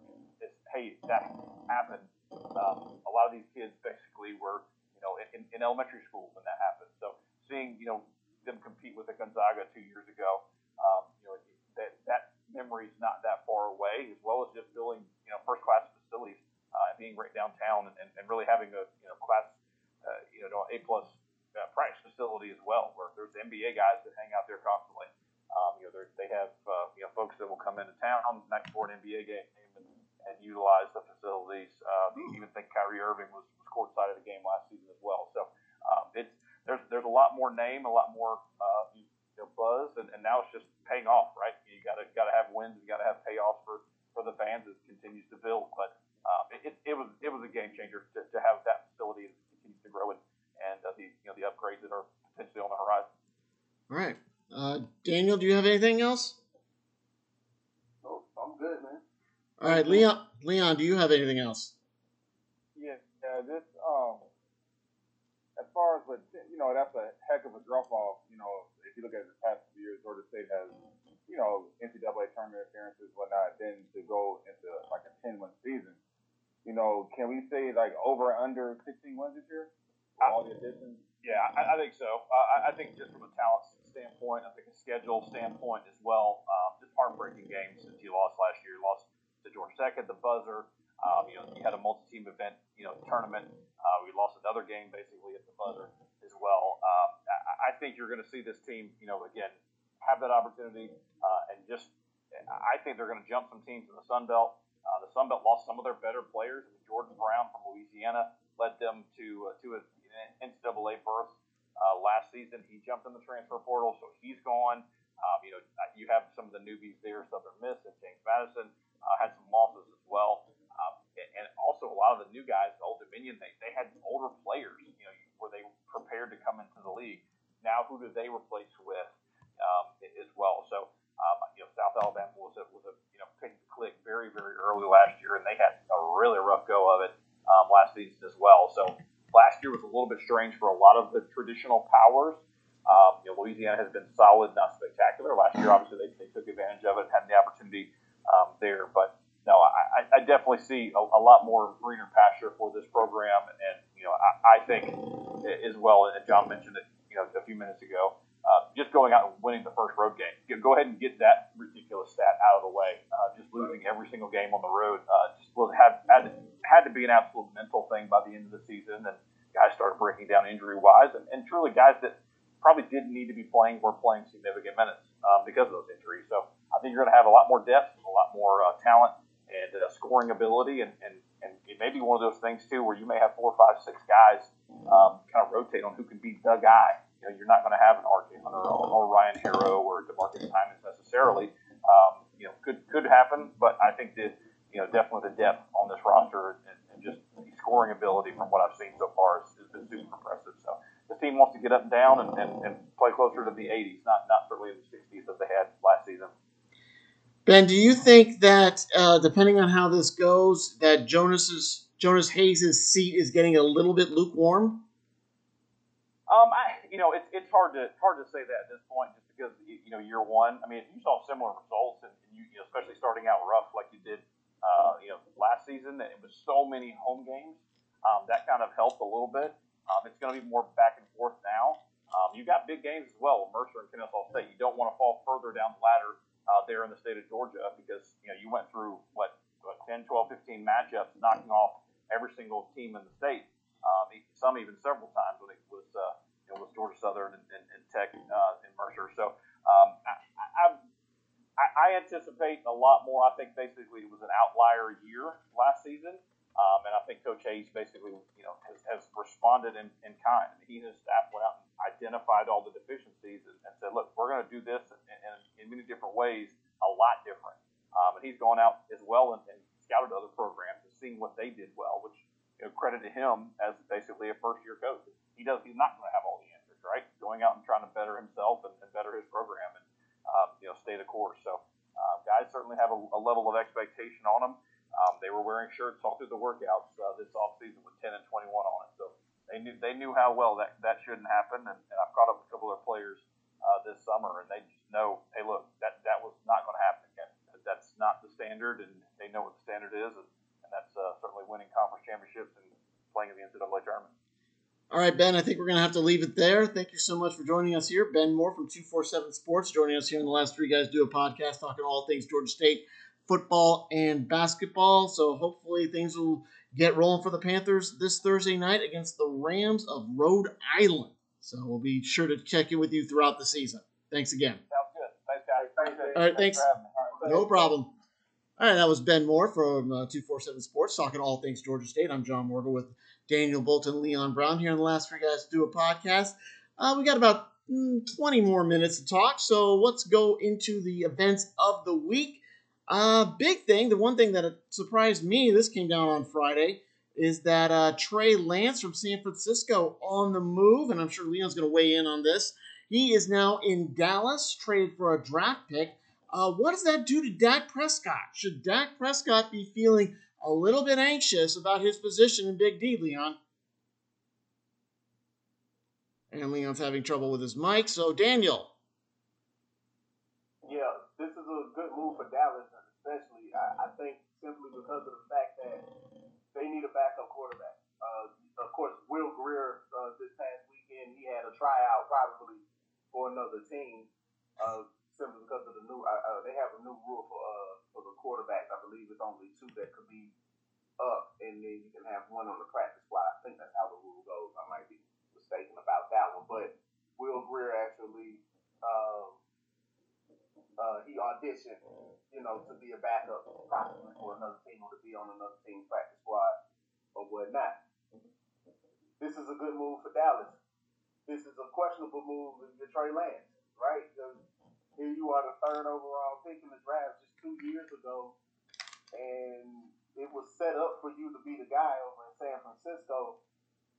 Speaker 2: It's hey that happened. Um, a lot of these kids basically were you know in, in elementary school when that happened. So seeing you know them compete with the Gonzaga two years ago, um, you know that that memory is not that far away. As well as just building you know first class facilities uh, and being right downtown and, and, and really having a you know class uh, you know A plus uh, practice facility as well, where there's NBA guys that hang out there constantly. Um, you know, they have uh, you know folks that will come into town next for an NBA game and, utilize the facilities. Uh, you even think Kyrie Irving was, was courtside of the game last season as well. So um, it's there's there's a lot more name, a lot more uh, you know, buzz, and, and now it's just paying off, right? You got to got to have wins, you got to have payoffs for for the fans as it continues to build. But um, it, it was it was a game changer to, to have that facility that continues to grow and and uh, the you know the upgrades that are potentially on the horizon.
Speaker 1: All right. Uh, Daniel, do you have anything else?
Speaker 3: Oh, I'm good, man.
Speaker 1: All right, Leon. Leon, do you have anything else?
Speaker 4: Yeah, uh, this um, as far as but you know, that's a heck of a drop off. You know, if you look at the past few years, Georgia State has you know NCAA tournament appearances, whatnot. Then to go into like a ten win season, you know, can we say like over under sixteen wins this year? All the additions.
Speaker 2: Yeah, I, I think so. Uh, I, I think just from a talent standpoint, I think a schedule standpoint as well. Um, just heartbreaking games since you lost last year. You lost to Georgia Tech at the buzzer. Um, you know, you had a multi-team event, you know, tournament. Uh, we lost another game basically at the buzzer as well. Um, I, I think you're going to see this team, you know, again have that opportunity uh, and just. I think they're going to jump some teams in the Sun Belt. Uh, the Sun Belt lost some of their better players. Jordan Brown from Louisiana led them to uh, to an NCAA berth uh, last season. He jumped in the transfer portal, so he's gone. Um, you know, you have some of the newbies there, Southern Miss and James Madison uh, had some losses as well, um, and also a lot of the new guys, Old Dominion, they, they had older players, you know, were they prepared to come into the league. Now, who do they replace with um, as well? So, um, you know, South Alabama was a, was a you know pick the click very very early last year, and they had a really rough go of it um, last season as well. So last year was a little bit strange for a lot of the traditional powers. Um, you know, Louisiana has been solid, not spectacular. Last year, obviously, they, they took advantage of it, had the opportunity um, there. But no, I, I definitely see a, a lot more greener pasture for this program, and you know, I, I think as well. And John mentioned it, you know, a few minutes ago. Uh, just going out and winning the first road game. Go ahead and get that ridiculous stat out of the way. Uh, just losing every single game on the road uh, just was had, had had to be an absolute mental thing by the end of the season, and guys started breaking down injury wise, and, and truly guys that probably didn't need to be playing were playing significant minutes um, because of those injuries. So I think you're going to have a lot more depth, a lot more uh, talent, and uh, scoring ability, and, and, and it may be one of those things too where you may have four, five, six guys um, kind of rotate on who can be the guy. You know, you're not going to have an RJ Hunter or, or Ryan Harrow or D'Marcus Simonds necessarily. Um, you know, could could happen, but I think that you know definitely the depth on this roster and, and just the scoring ability from what I've seen so far has, has been super impressive. So the team wants to get up and down and, and, and play closer to the 80s, not not certainly in the 60s that they had last season.
Speaker 1: Ben, do you think that uh, depending on how this goes, that Jonas's Jonas Hayes' seat is getting a little bit lukewarm?
Speaker 2: Um, I, you know, it's, it's hard to hard to say that at this point, just because you know year one. I mean, you saw similar results, and, you, you know, especially starting out rough like you did, uh, you know, last season. That it was so many home games. Um, that kind of helped a little bit. Um, it's going to be more back and forth now. Um, you got big games as well, Mercer and Kennesaw State. You don't want to fall further down the ladder uh, there in the state of Georgia because you know you went through what, what 10, 12, 15 matchups, knocking off every single team in the state. Um, some even several times when it was uh, you know, was Georgia Southern and, and, and Tech uh, and Mercer. So um, I, I, I anticipate a lot more. I think basically it was an outlier year last season. Um, and I think Coach Hayes basically, you know, has, has responded in, in kind. He and his staff went out and identified all the deficiencies and, and said, look, we're going to do this in, in, in, many different ways, a lot different. Um, and he's gone out as well and, and scouted other programs and seen what they did well, which you know, credit to him as basically a first year coach. He does. He's not going to have all the answers, right? Going out and trying to better himself and, and better his program and um, you know stay the course. So uh, guys certainly have a, a, level of expectation on them. Um, they were wearing shirts all through the workouts uh, this off season with 10 and 21 on it. So they knew they knew how well that that shouldn't happen. And, and I've caught up with a couple of their players uh, this summer, and they just know, hey, look, that that was not going to happen again. That's not the standard, and they know what the standard is. And, and that's uh, certainly winning conference championships and playing in the NCAA tournament.
Speaker 1: All right, Ben, I think we're going to have to leave it there. Thank you so much for joining us here. Ben Moore from 247 Sports joining us here in the last three guys do a podcast talking all things Georgia State football and basketball. So hopefully things will get rolling for the Panthers this Thursday night against the Rams of Rhode Island. So we'll be sure to check in with you throughout the season. Thanks again.
Speaker 2: Sounds good. Thanks, guys.
Speaker 3: Thanks,
Speaker 1: all right, thanks. thanks no problem. All right, that was Ben Moore from uh, 247 Sports talking all things Georgia State. I'm John Morgan with Daniel Bolton, and Leon Brown here in the last three guys to do a podcast. Uh, we got about mm, 20 more minutes to talk, so let's go into the events of the week. Uh, big thing, the one thing that surprised me, this came down on Friday, is that uh, Trey Lance from San Francisco on the move, and I'm sure Leon's going to weigh in on this. He is now in Dallas, traded for a draft pick. Uh, what does that do to Dak Prescott? Should Dak Prescott be feeling a little bit anxious about his position in Big D, Leon? And Leon's having trouble with his mic. So, Daniel.
Speaker 3: simply because of the fact that they need a backup quarterback. Uh, of course, Will Grier uh, this past weekend he had a tryout probably for another team, uh, simply because of the new uh, uh they have a new rule for uh, for the quarterbacks. I believe it's only two that could be up, and then you can have one on the practice squad. I think that's how the rule goes. I might be mistaken about that one, but Will Grier actually um, uh, mm. know, to be a backup mm. possibly for another team or to be on another team's practice squad or whatnot. This is a good move for Dallas. This is a questionable move you're Trey Lance, right? Because here you are, the third overall pick in the draft just two years ago, and it was set up for you to be the guy over in San Francisco.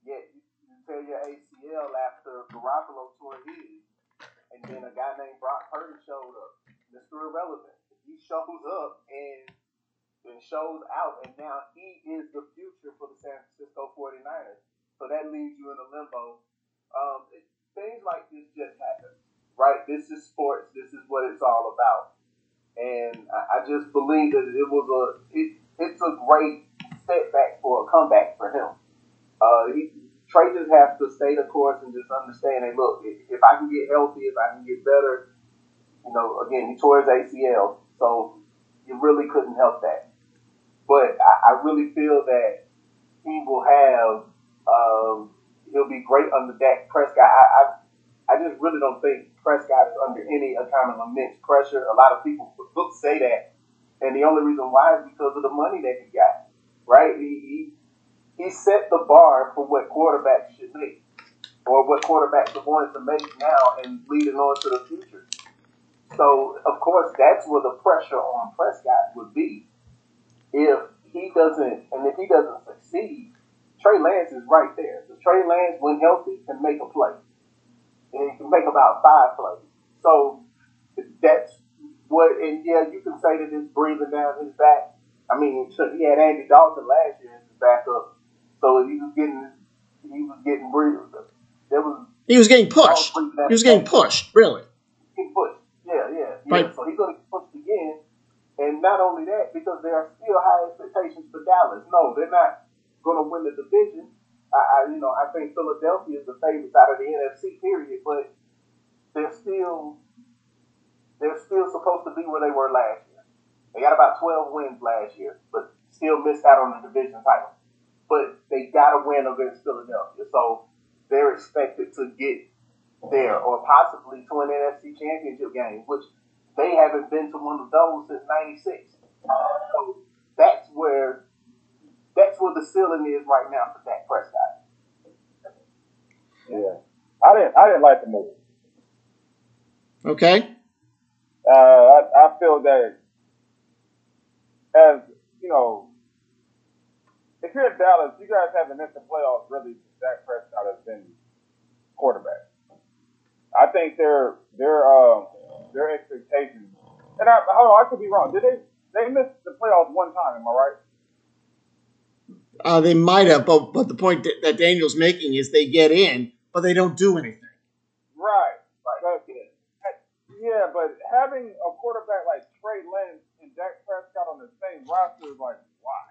Speaker 3: Yet you, you tear your ACL after Garoppolo tore his, and then a guy named Brock Purdy showed up, Mr. Irrelevant. He shows up and and shows out, and now he is the future for the San Francisco 49ers. So that leaves you in a limbo. Um, it, things like this just happen, right? This is sports. This is what it's all about. And I, I just believe that it was a it, it's a great setback for a comeback for him. Uh, he, Trey just has to stay the course and just understand. Hey, look, if, if I can get healthy, if I can get better, you know, again, he tore his ACL, so you really couldn't help that. But I, I really feel that he will have, um, he'll be great under Dak Prescott. I, I, I just really don't think Prescott is under any kind of immense pressure. A lot of people say that, and the only reason why is because of the money that he got. Right? He he, he set the bar for what quarterbacks should make, or what quarterbacks are going to make now and leading on to the future. So of course that's where the pressure on Prescott would be if he doesn't, and if he doesn't succeed, Trey Lance is right there. So Trey Lance, when healthy, can make a play, and he can make about five plays. So that's what, and yeah, you can say that it's breathing down his back. I mean, he had Andy Dalton last year as his backup, so he was getting, he was getting breathing. There was
Speaker 1: he was getting pushed. He was getting pushed, really.
Speaker 3: Getting pushed. Yeah, yeah, yeah. So he's going to get pushed again. And not only that, because there are still high expectations for Dallas. No, they're not going to win the division. I, I, you know, I think Philadelphia is the favorite out of the NFC. Period, but they're still they're still supposed to be where they were last year. They got about 12 wins last year, but still missed out on the division title. But they got to win against Philadelphia, so they're expected to get there or possibly to an NFC Championship game, which they haven't been to one of those since '96. So that's where that's where the ceiling is right now for Dak Prescott.
Speaker 4: Yeah, I didn't I didn't like the move.
Speaker 1: Okay.
Speaker 4: Uh, I, I feel that as you know, if you're at Dallas, you guys haven't missed the playoffs. Really, Dak Prescott has been quarterback. I think their their um, their expectations. And I hold on, I could be wrong. Did they they missed the playoffs one time? Am I right?
Speaker 1: Uh, they might have, but but the point that Daniel's making is they get in, but they don't do anything.
Speaker 4: Right. Right. But, yeah, but having a quarterback like Trey Lance and Dak Prescott on the same roster is like why?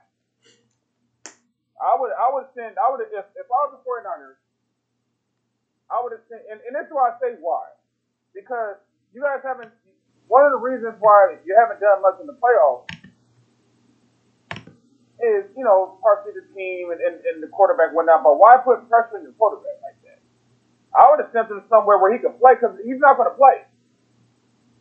Speaker 4: I would I would send I would if if I was the 49ers, I would have sent and, and this is why I say why. Because you guys haven't. One of the reasons why you haven't done much in the playoffs is, you know, partially the team and, and, and the quarterback went down. But why put pressure on your quarterback like that? I would have sent him somewhere where he could play because he's not going to play.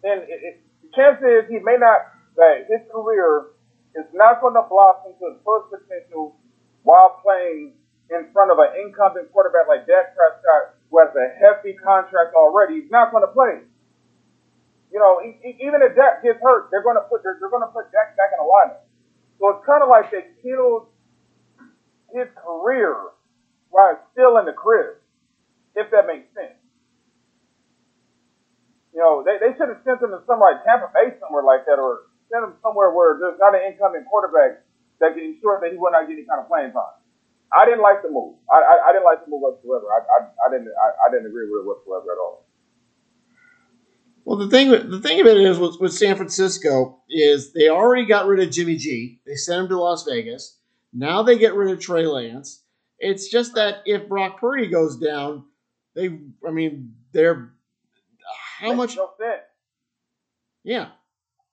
Speaker 4: And it, it, the chance is he may not. That his career is not going to blossom to its full potential while playing in front of an incumbent quarterback like Dak Prescott, who has a hefty contract already. He's not going to play you know, even if Dak gets hurt, they're going to put they're, they're going to put Dak back in the lineup. So it's kind of like they killed his career while still in the crib, if that makes sense. You know, they, they should have sent him to somewhere like Tampa Bay, somewhere like that, or sent him somewhere where there's not an incoming quarterback that can ensure that he will not get any kind of playing time. I didn't like the move. I, I, I didn't like the move whatsoever. I, I, I didn't I, I didn't agree with it whatsoever at all.
Speaker 1: Well, the thing the thing of it is with, with San Francisco is they already got rid of Jimmy G. They sent him to Las Vegas. Now they get rid of Trey Lance. It's just that if Brock Purdy goes down, they I mean they're how much?
Speaker 4: No
Speaker 1: yeah,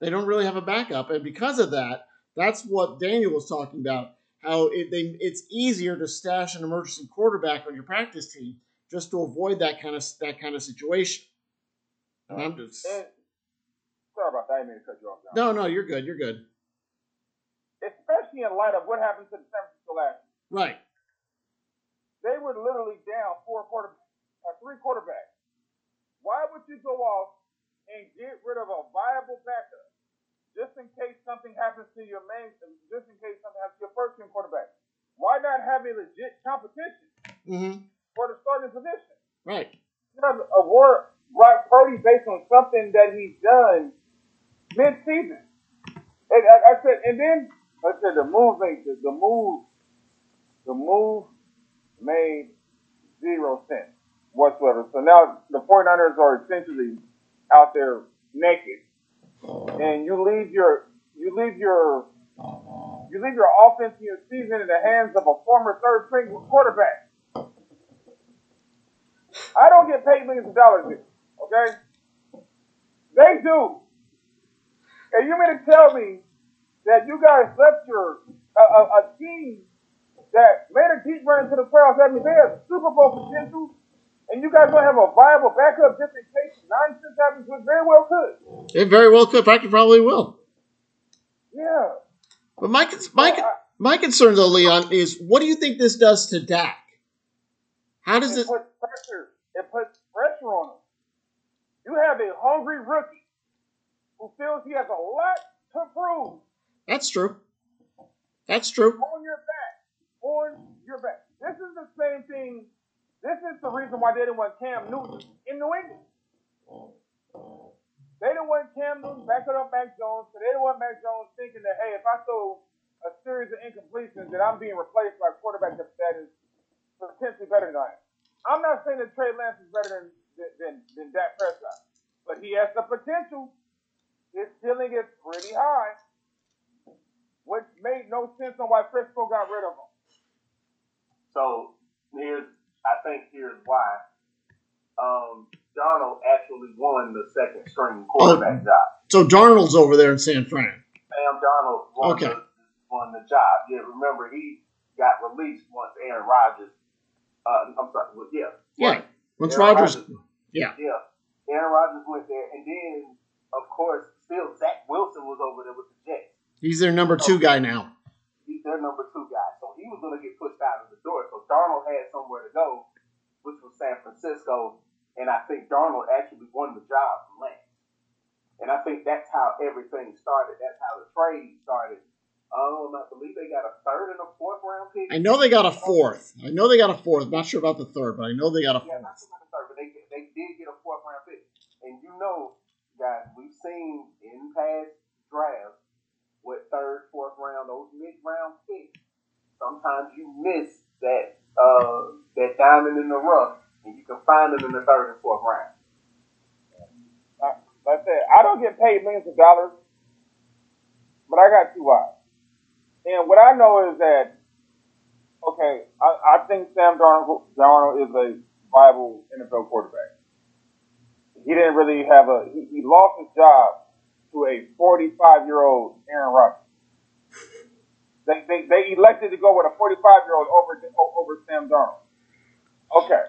Speaker 1: they don't really have a backup, and because of that, that's what Daniel was talking about. How it, they, it's easier to stash an emergency quarterback on your practice team just to avoid that kind of that kind of situation.
Speaker 4: And eh, Sorry about that. I mean to cut you off. John.
Speaker 1: No, no, you're good. You're good.
Speaker 4: Especially in light of what happened to the San Francisco last year.
Speaker 1: Right.
Speaker 4: They were literally down four quarter, or three quarterbacks. Why would you go off and get rid of a viable backup just in case something happens to your main, just in case something happens to your first team quarterback? Why not have a legit competition
Speaker 1: Mm-hmm.
Speaker 4: for the starting position?
Speaker 1: Right.
Speaker 4: You know, award Brock Purdy based on something that he's done mid-season. And I, I said, and then I said the move made the, the move, the move made zero sense whatsoever. So now the 49ers are essentially out there naked, Oh. and you leave your you leave your oh. you leave your offense and your season in the hands of a former third string quarterback. I don't get paid millions of dollars here, okay? They do. And you mean to tell me that you guys left your a, a, a team that made a deep run into the playoffs, that means they have Super Bowl potential, and you guys don't have a viable backup just in case nonsense happens, which very well could.
Speaker 1: It very well could. Practically probably will.
Speaker 4: Yeah.
Speaker 1: But my my con- my concern though, Leon, is what do you think this does to Dak? How does
Speaker 4: it
Speaker 1: this?
Speaker 4: puts pressure. It puts pressure on him. You have a hungry rookie who feels he has a lot to prove
Speaker 1: That's true. That's true.
Speaker 4: on your back. On your back. This is the same thing. This is the reason why they didn't want Cam Newton in New England. They didn't want Cam Newton backing up Mac Jones, so they didn't want Mac Jones thinking that, hey, if I throw a series of incompletions, that I'm being replaced by a quarterback that is potentially better than I am. I'm not saying that Trey Lance is better than than, than, than Dak Prescott, but he has the potential. His ceiling is pretty high, which made no sense on why Frisco got rid of him.
Speaker 3: So here's, I think here's why. Um, Darnold actually won the second string quarterback job.
Speaker 1: So Darnold's over there in San Fran.
Speaker 3: Sam Darnold won,
Speaker 1: Okay.
Speaker 3: the, won the job. Yeah, remember he got released once Aaron Rodgers. Uh, I'm sorry. Well, yeah.
Speaker 1: Yeah. Once
Speaker 3: Aaron
Speaker 1: Rogers,
Speaker 3: Rodgers-
Speaker 1: yeah,
Speaker 3: Yeah. Aaron Rodgers went there, and then of course still Zach Wilson was over there with the Jets.
Speaker 1: he's their number two guy now.
Speaker 3: Their number two guy, so he was going to get pushed out of the door. So Darnold had somewhere to go, which was San Francisco, and I think Darnold actually won the job from Lance. And I think that's how everything started. That's how the trade started. Um, I believe they got a third and a fourth round pick.
Speaker 1: I know they got a fourth. I know they got a fourth. I'm Not sure about the third, but I know they got a
Speaker 3: Yeah,
Speaker 1: fourth.
Speaker 3: the third, but they they did get a fourth round pick. And you know, guys, we've seen in past drafts what third, fourth round, those mid round picks. Sometimes you miss that uh that diamond in the rough, and you can find them in the third and fourth round.
Speaker 4: Like like I said, I don't get paid millions of dollars, but I got two eyes. And what I know is that, okay, I, I think Sam Darnold, Darnold is a viable NFL quarterback. He didn't really have a, he, he lost his job to a 45 year old Aaron Rodgers. They, they, they elected to go with a 45 year old over, over Sam Darnold. Okay.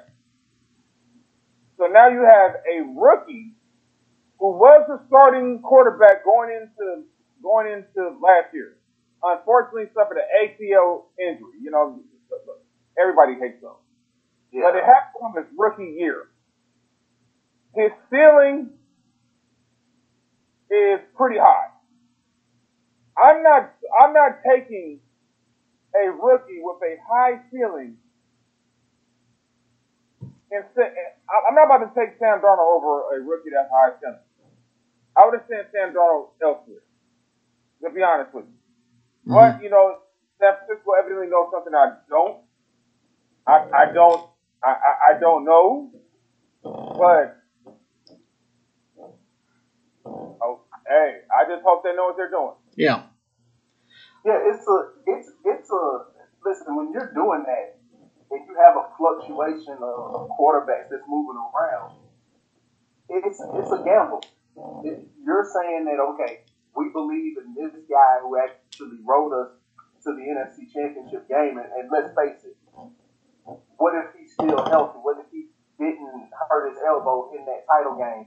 Speaker 4: So now you have a rookie who was the starting quarterback going into going into last year. Unfortunately, suffered an ACL injury. You know, everybody hates those. But it happened on his rookie year. His ceiling is pretty high. I'm not I'm not taking a rookie with a high ceiling and say, I'm not about to take Sam Darnold over a rookie that's high ceiling. I would have sent Sam Darnold elsewhere. To be honest with you. Mm-hmm. But, you know, San Francisco evidently knows something I don't. I, I don't I, I, I don't know. But oh, hey, I just hope they know what they're doing.
Speaker 1: Yeah.
Speaker 3: Yeah, it's a it's it's a listen when you're doing that and you have a fluctuation of quarterbacks that's moving around. It's it's a gamble. It, you're saying that okay, we believe in this guy who actually rode us to the NFC Championship game, and, and let's face it, what if he's still healthy? What if he didn't hurt his elbow in that title game?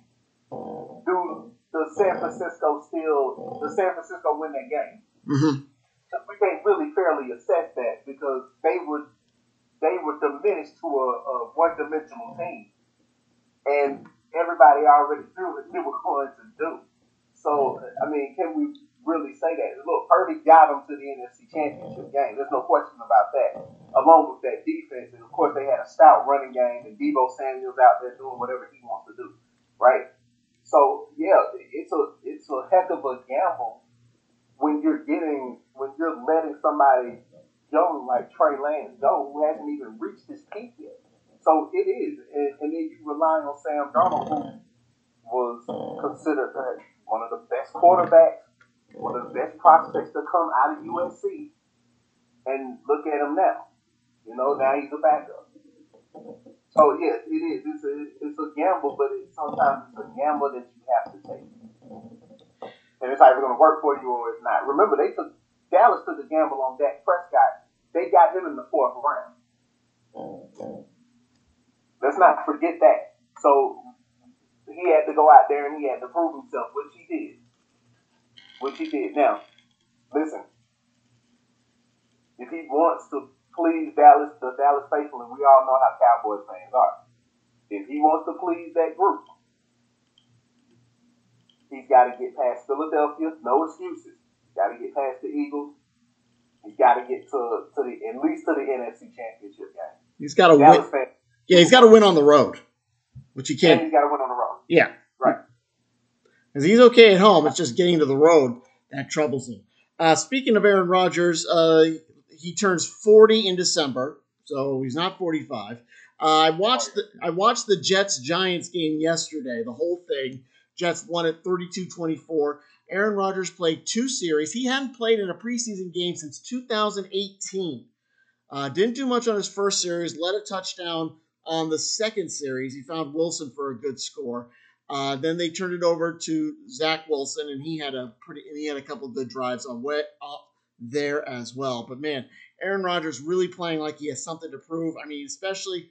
Speaker 3: Do the San Francisco still the San Francisco win that game?
Speaker 1: Mm-hmm.
Speaker 3: We can't really fairly assess that because they were they were diminished to a, a one dimensional team, and everybody already knew what they were going to do. So I mean, can we really say that? Look, Purdy got them to the NFC Championship game. There's no question about that. Along with that defense, and of course they had a stout running game, and Deebo Samuel's out there doing whatever he wants to do, right? So yeah, it's a it's a heck of a gamble when you're getting when you're letting somebody young like Trey Lance go who hasn't even reached his peak yet. So it is, and, and then you rely on Sam Darnold, who was considered uh, one of the best quarterbacks, one of the best prospects to come out of USC, and look at him now. You know, now he's a backup. Oh, so yes, it is. It's a it's a gamble, but it, sometimes it's a gamble that you have to take. And it's either going to work for you or it's not. Remember, they took Dallas took a gamble on Dak Prescott. They got him in the fourth round. Let's not forget that. So he had to go out there and he had to prove himself, which he did. Which he did. Now, listen. If he wants to please Dallas, the Dallas faithful, and we all know how Cowboys fans are. If he wants to please that group, he's got to get past Philadelphia. No excuses. Got to get past the Eagles. He's got to get to to the at least to the NFC Championship game.
Speaker 1: He's got to win. Fans, yeah, he's got to win on the road, which he can't.
Speaker 3: He's got to win on the road.
Speaker 1: Yeah,
Speaker 3: right.
Speaker 1: Because he's okay at home. It's just getting to the road that troubles him. Uh, speaking of Aaron Rodgers, uh, he turns 40 in December, so he's not 45. Uh, I watched the I watched the Jets Giants game yesterday, the whole thing. Jets won at 32-24. Aaron Rodgers played two series. He hadn't played in a preseason game since 2018. Uh, didn't do much on his first series. Led a touchdown on the second series. He found Wilson for a good score. Uh, then they turned it over to Zach Wilson, and he had a pretty. And he had a couple good drives on wet, there as well. But man, Aaron Rodgers really playing like he has something to prove. I mean, especially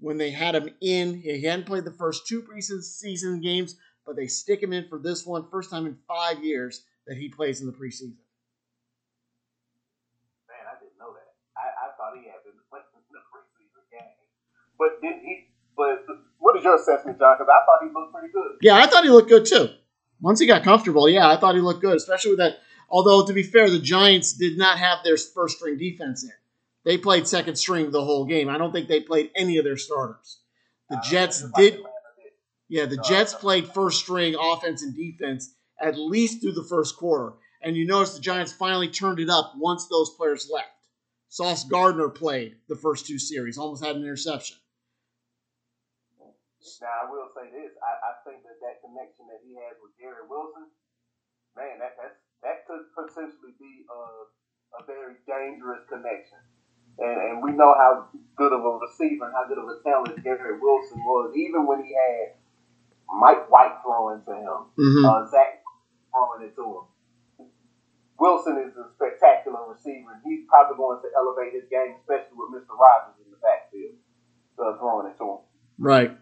Speaker 1: when they had him in. He hadn't played the first two preseason games, but they stick him in for this one, first time in five years that he plays in the preseason.
Speaker 3: Man, I didn't know that. I, I thought he had been playing in the preseason game. But did he? But what is your assessment, John? Because I thought he looked pretty good.
Speaker 1: Yeah, I thought he looked good too. Once he got comfortable, yeah, I thought he looked good, especially with that Although to be fair, the Giants did not have their first string defense in. They played second string the whole game. I don't think they played any of their starters. The uh, Jets did. Yeah, the Jets played first string offense and defense at least through the first quarter. And you notice the Giants finally turned it up once those players left. Sauce Gardner played the first two series, almost had an interception.
Speaker 3: Now, I will say this. I, I think that that connection that he has with Garrett Wilson, man, that, that's that could potentially be a, a very dangerous connection. And, and we know how good of a receiver and how good of a talent Garrett Wilson was, even when he had Mike White throwing to him, mm-hmm. uh, Zach throwing it to him. Wilson is a spectacular receiver. And He's probably going to elevate his game, especially with Mr. Rogers in the backfield, uh, throwing it to him.
Speaker 1: Right.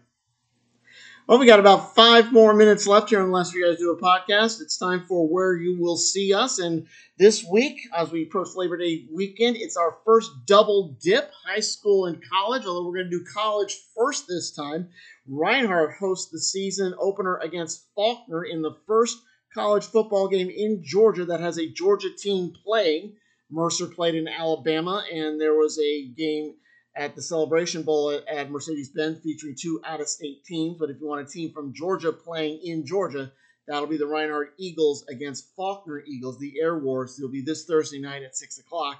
Speaker 1: Well, we got about five more minutes left here, unless you guys do a podcast. It's time for where you will see us. And this week, as we approach Labor Day weekend, it's our first double dip, high school and college. Although we're going to do college first this time. Reinhardt hosts the season opener against Faulkner in the first college football game in Georgia that has a Georgia team playing. Mercer played in Alabama, and there was a game at the Celebration Bowl at, at Mercedes Benz featuring two out of state teams. But if you want a team from Georgia playing in Georgia, that'll be the Reinhardt Eagles against Faulkner Eagles, the Air Wars. It'll be this Thursday night at 6 o'clock.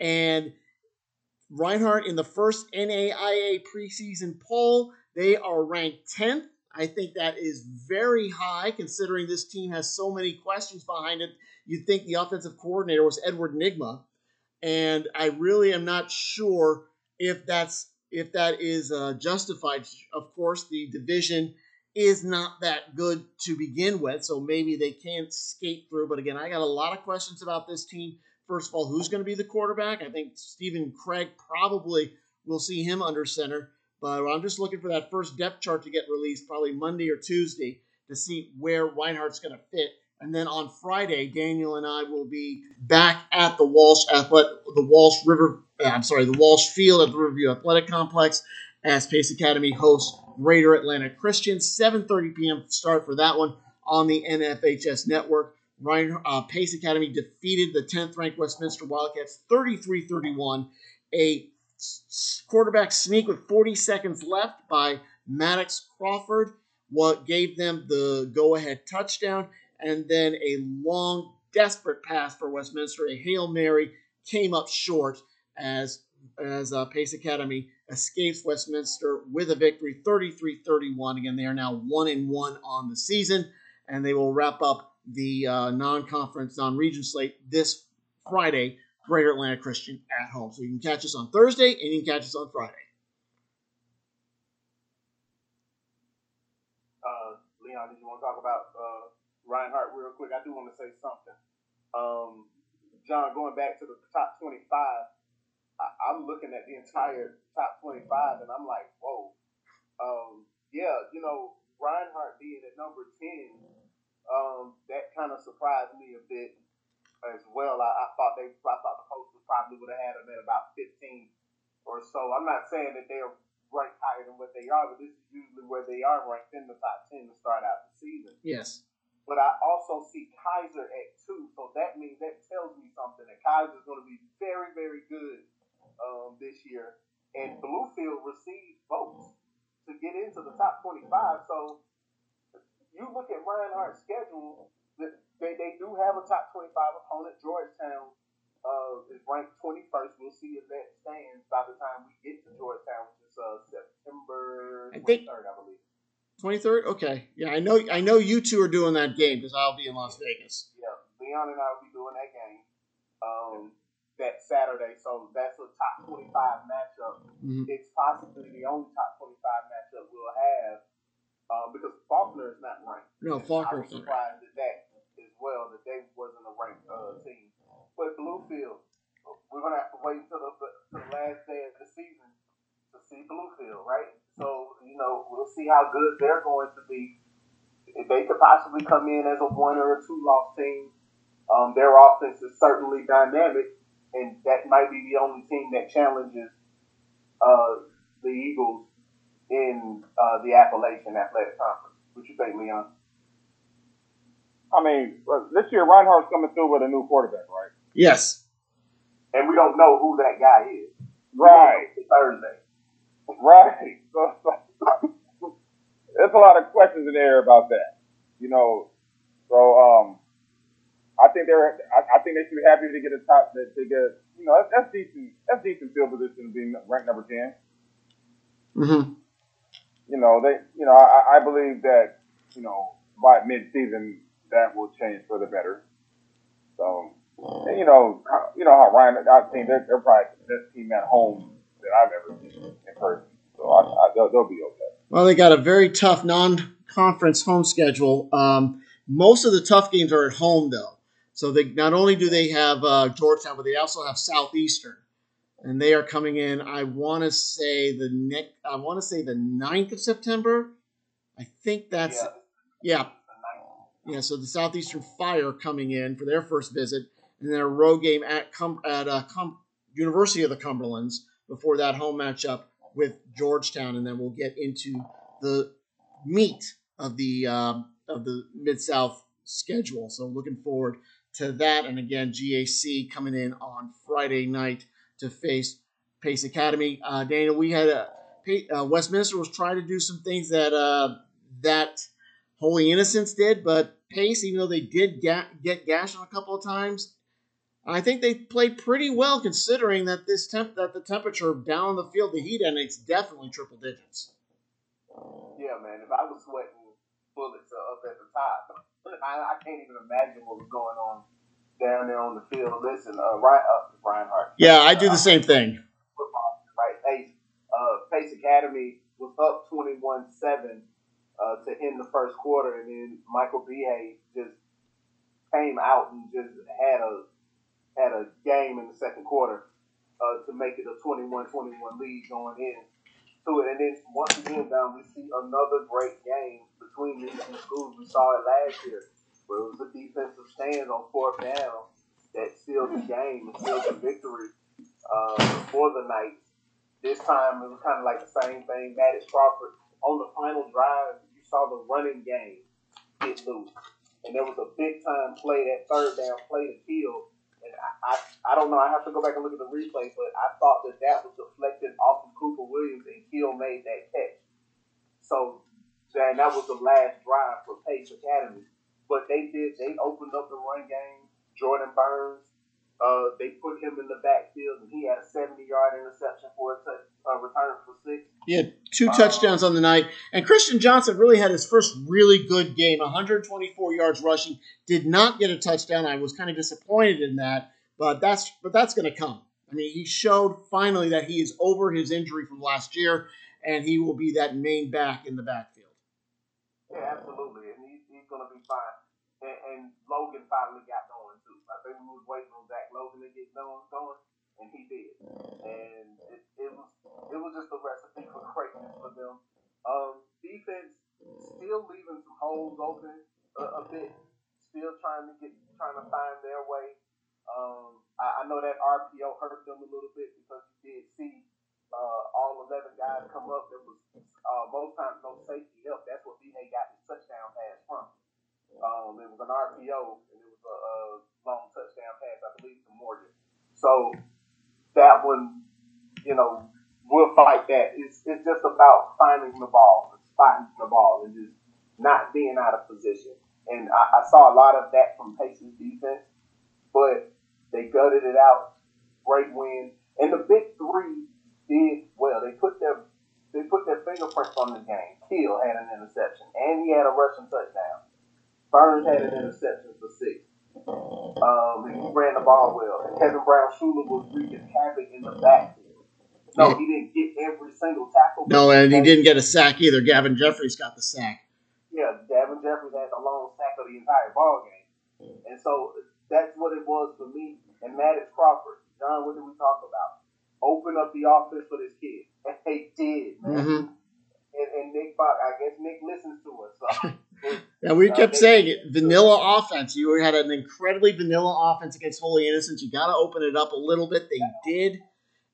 Speaker 1: And Reinhardt in the first NAIA preseason poll, they are ranked 10th. I think that is very high considering this team has so many questions behind it. You'd think the offensive coordinator was Edward Nygma. And I really am not sure if that's if that is uh, justified. Of course, the division is not that good to begin with, so maybe they can't skate through. But again, I got a lot of questions about this team. First of all, who's going to be the quarterback? I think Stephen Craig probably will see him under center. But I'm just looking for that first depth chart to get released, probably Monday or Tuesday, to see where Reinhardt's going to fit. And then on Friday, Daniel and I will be back at the Walsh Athletic, the Walsh River, uh, I'm sorry, the Walsh Field at the Riverview Athletic Complex as Pace Academy hosts Greater Atlanta Christian. 7:30 p.m. start for that one on the NFHS network. Ryan uh, Pace Academy defeated the 10th ranked Westminster Wildcats 33-31. A quarterback sneak with 40 seconds left by Maddox Crawford what gave them the go-ahead touchdown and then a long, desperate pass for Westminster, a Hail Mary, came up short as as uh, Pace Academy escapes Westminster with a victory 33-31. Again, they are now 1 and 1 on the season and they will wrap up the uh, non-conference, non-region slate this Friday, Greater Atlanta Christian at home. So you can catch us on Thursday and you can catch us on Friday.
Speaker 3: Uh, Leon, did you want to talk about uh, Reinhardt real quick. I do want to say something. Um, John, going back to the top 25, I, am looking at the entire top 25 and I'm like, whoa. Um, yeah, you know, Reinhardt being at number 10, um, that kind of surprised me a bit as well. I, I thought they, I thought the Posters probably would have had them at about 15 or so. I'm not saying that they're ranked higher than what they are, but this is usually where they are ranked in the top 10 to start out the season.
Speaker 1: Yes.
Speaker 3: But I also see Keiser at two, so that means that tells me something that Keiser is going to be very, very good um, this year. And Bluefield received votes to get into the top 25. So you look at Reinhardt's schedule, they, they do have a top 25 opponent. Georgetown uh, is ranked 21st. We'll see if that stands by the time we get to Georgetown, which is uh, September 23rd, I, I believe.
Speaker 1: Twenty third. Okay. Yeah, I know. I know you two are doing that game because I'll be in Las Vegas.
Speaker 3: Yeah, Leon and I will be doing that game um, that Saturday. So that's a top twenty five matchup. Mm-hmm. It's possibly the only top twenty five matchup we'll have uh, because Faulkner is not ranked.
Speaker 1: No, Faulkner
Speaker 3: is surprised at that as well that they wasn't a ranked uh, team. But Bluefield, we're gonna have to wait until the, the last day of the season to see Bluefield, right? So, you know, we'll see how good they're going to be. If they could possibly come in as a one or a two loss team, um, their offense is certainly dynamic, and that might be the only team that challenges uh, the Eagles in uh, the Appalachian Athletic Conference. What you think, Leon?
Speaker 4: I mean, this year Reinhardt's coming through with a new quarterback, right?
Speaker 1: Yes.
Speaker 3: And we don't know who that guy is.
Speaker 4: Right.
Speaker 3: Thursday.
Speaker 4: Right. So, so, there's a lot of questions in there about that. You know, so um, I think they're I, I think they should be happy to get a top that they get you know that's, that's decent that's decent field position being ranked number 10
Speaker 1: Mm-hmm.
Speaker 4: You know they you know I, I believe that you know by mid season that will change for the better. So and, you know you know how Ryan I think they're, they're probably the best team at home that I've ever seen in person. So I, I, they'll, they'll, be okay.
Speaker 1: Well, they got a very tough non-conference home schedule. Um, most of the tough games are at home, though. So they not only do they have uh, Georgetown, but they also have Southeastern, and they are coming in. I want to say the next. I want to say the 9th of September. I think that's yeah. yeah. Yeah, so the Southeastern Fire coming in for their first visit, and then a road game at Com- at uh, Com- University of the Cumberlands before that home matchup with Georgetown, and then we'll get into the meat of the uh, of the Mid South schedule. So looking forward to that, and again, GAC coming in on Friday night to face Pace Academy. Uh, Daniel, we had a uh, Westminster was trying to do some things that uh, that Holy Innocents did, but Pace, even though they did ga- get gashed on a couple of times, I think they played pretty well considering that this temp that the temperature down the field, the heat and it's definitely triple digits.
Speaker 3: Yeah, man. If I was sweating bullets up at the top, I, I can't even imagine what was going on down there on the field. Listen, uh, right up uh, Reinhardt.
Speaker 1: Yeah, I do the same thing.
Speaker 3: Football, right? Pace, uh, Pace Academy was up 21-7 uh, to end the first quarter, and then Michael B. just came out and just had a had a game in the second quarter uh, to make it a 21-21 lead going in to it. And then once again, down we see another great game between these two schools. We saw it last year, where it was a defensive stand on fourth down that sealed the game and sealed the victory uh, for the Knights. This time it was kind of like the same thing. Maddox Crawford on the final drive, you saw the running game get loose, and there was a big time play that third down play to and I, I, I don't know. I have to go back and look at the replay, but I thought that that was deflected off of Cooper Williams, and Keel made that catch. So, and that was the last drive for Pace Academy. But they did. They opened up the run game. Jordan Burns. Uh, they put him in the backfield, and he had a 70-yard interception for a touch, uh, return for six.
Speaker 1: He had two touchdowns on the night, and Christian Johnson really had his first really good game. 124 yards rushing, did not get a touchdown. I was kind of disappointed in that, but that's but that's going to come. I mean, he showed finally that he is over his injury from last year, and he will be that main back in the backfield.
Speaker 3: Yeah, absolutely, and he's, he's going to be fine. And, and Logan finally got going too. I think we was waiting on Zach Logan to get going, going and he did. And it, it was it was just a recipe for greatness for them. Um, defense still leaving some holes open a, a bit, still trying to get trying to find their way. Um, I, I know that RPO hurt them a little bit because you did see uh, all 11 guys come up. There was uh, most times no safety help. That's what BA got his touchdown pass from. Um, it was an RPO and it was a, a long touchdown pass, I believe, to Morgan. So that one, you know, we'll fight that. It's it's just about finding the ball, spotting the ball, and just not being out of position. And I, I saw a lot of that from Pace's defense, but they gutted it out. Great win, and the big three did well. They put their they put their fingerprints on the game. Keel had an interception, and he had a rushing touchdown. Burns had an interception for six. Um, he ran the ball well. And Kevin Brown Schuler was wreaking havoc in the backfield. No, he didn't get every single tackle.
Speaker 1: No, and he didn't get a sack either. Gavin Jeffries got the sack.
Speaker 3: Yeah, Gavin Jeffries had the long sack of the entire ball game. And so that's what it was for me. And Maddox Crawford, John, what did we talk about? Open up the offense for this kid. And they did, man. Mm-hmm. And, and Nick I guess Nick listens to us. So
Speaker 1: Yeah, we kept saying it. Vanilla offense. You had an incredibly vanilla offense against Holy Innocents. You got to open it up a little bit. They did,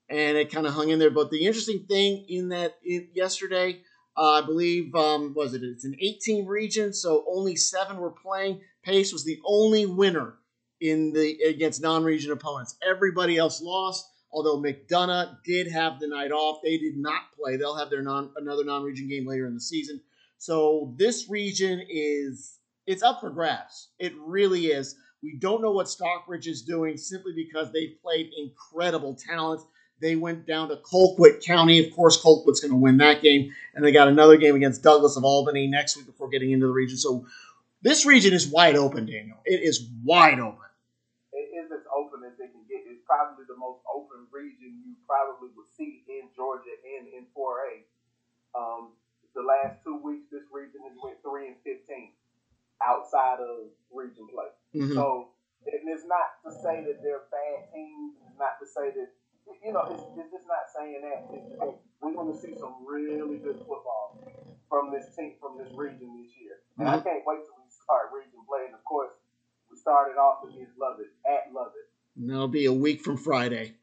Speaker 1: and it kind of hung in there. But the interesting thing in that in, yesterday, uh, I believe, um, was it? It's an 18 region, so only seven were playing. Pace was the only winner in the against non-region opponents. Everybody else lost. Although McDonough did have the night off, they did not play. They'll have their non another non-region game later in the season. So this region is it's up for grabs. It really is. We don't know what Stockbridge is doing simply because they've played incredible talent. They went down to Colquitt County. Of course, Colquitt's going to win that game. And they got another game against Douglas of Albany next week before getting into the region. So this region is wide open, Daniel. It is wide open.
Speaker 3: It is as open as it can get. It's probably the most open region you probably would see in Georgia and in 4A. Um, the last two weeks, this region has went three and fifteen outside of region play. Mm-hmm. So, and it's not to say that they're bad teams. It's not to say that you know. It's, it's just not saying that. We're going to see some really good football from this team from this region this year, and mm-hmm. I can't wait till we start region play. And of course, we started off against Lovett at Lovett.
Speaker 1: And that'll be a week from Friday.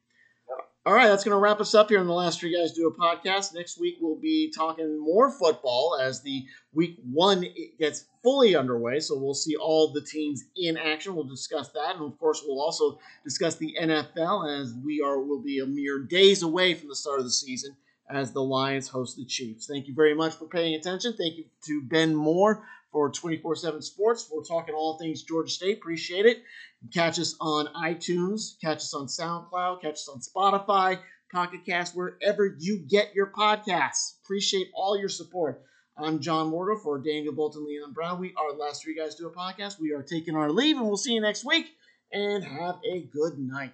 Speaker 1: All right, that's going to wrap us up here on the last three guys do a podcast. Next week we'll be talking more football as the week one gets fully underway. So we'll see all the teams in action. We'll discuss that, and of course we'll also discuss the NFL as we are will be a mere days away from the start of the season as the Lions host the Chiefs. Thank you very much for paying attention. Thank you to Ben Moore for 24 7 Sports. We're talking all things Georgia State. Appreciate it. Catch us on iTunes, catch us on SoundCloud, catch us on Spotify, Pocket Cast, wherever you get your podcasts. Appreciate all your support. I'm John Morgo for Daniel Bolton, Leon Brown. We are the last three guys do a podcast. We are taking our leave, and we'll see you next week. And have a good night.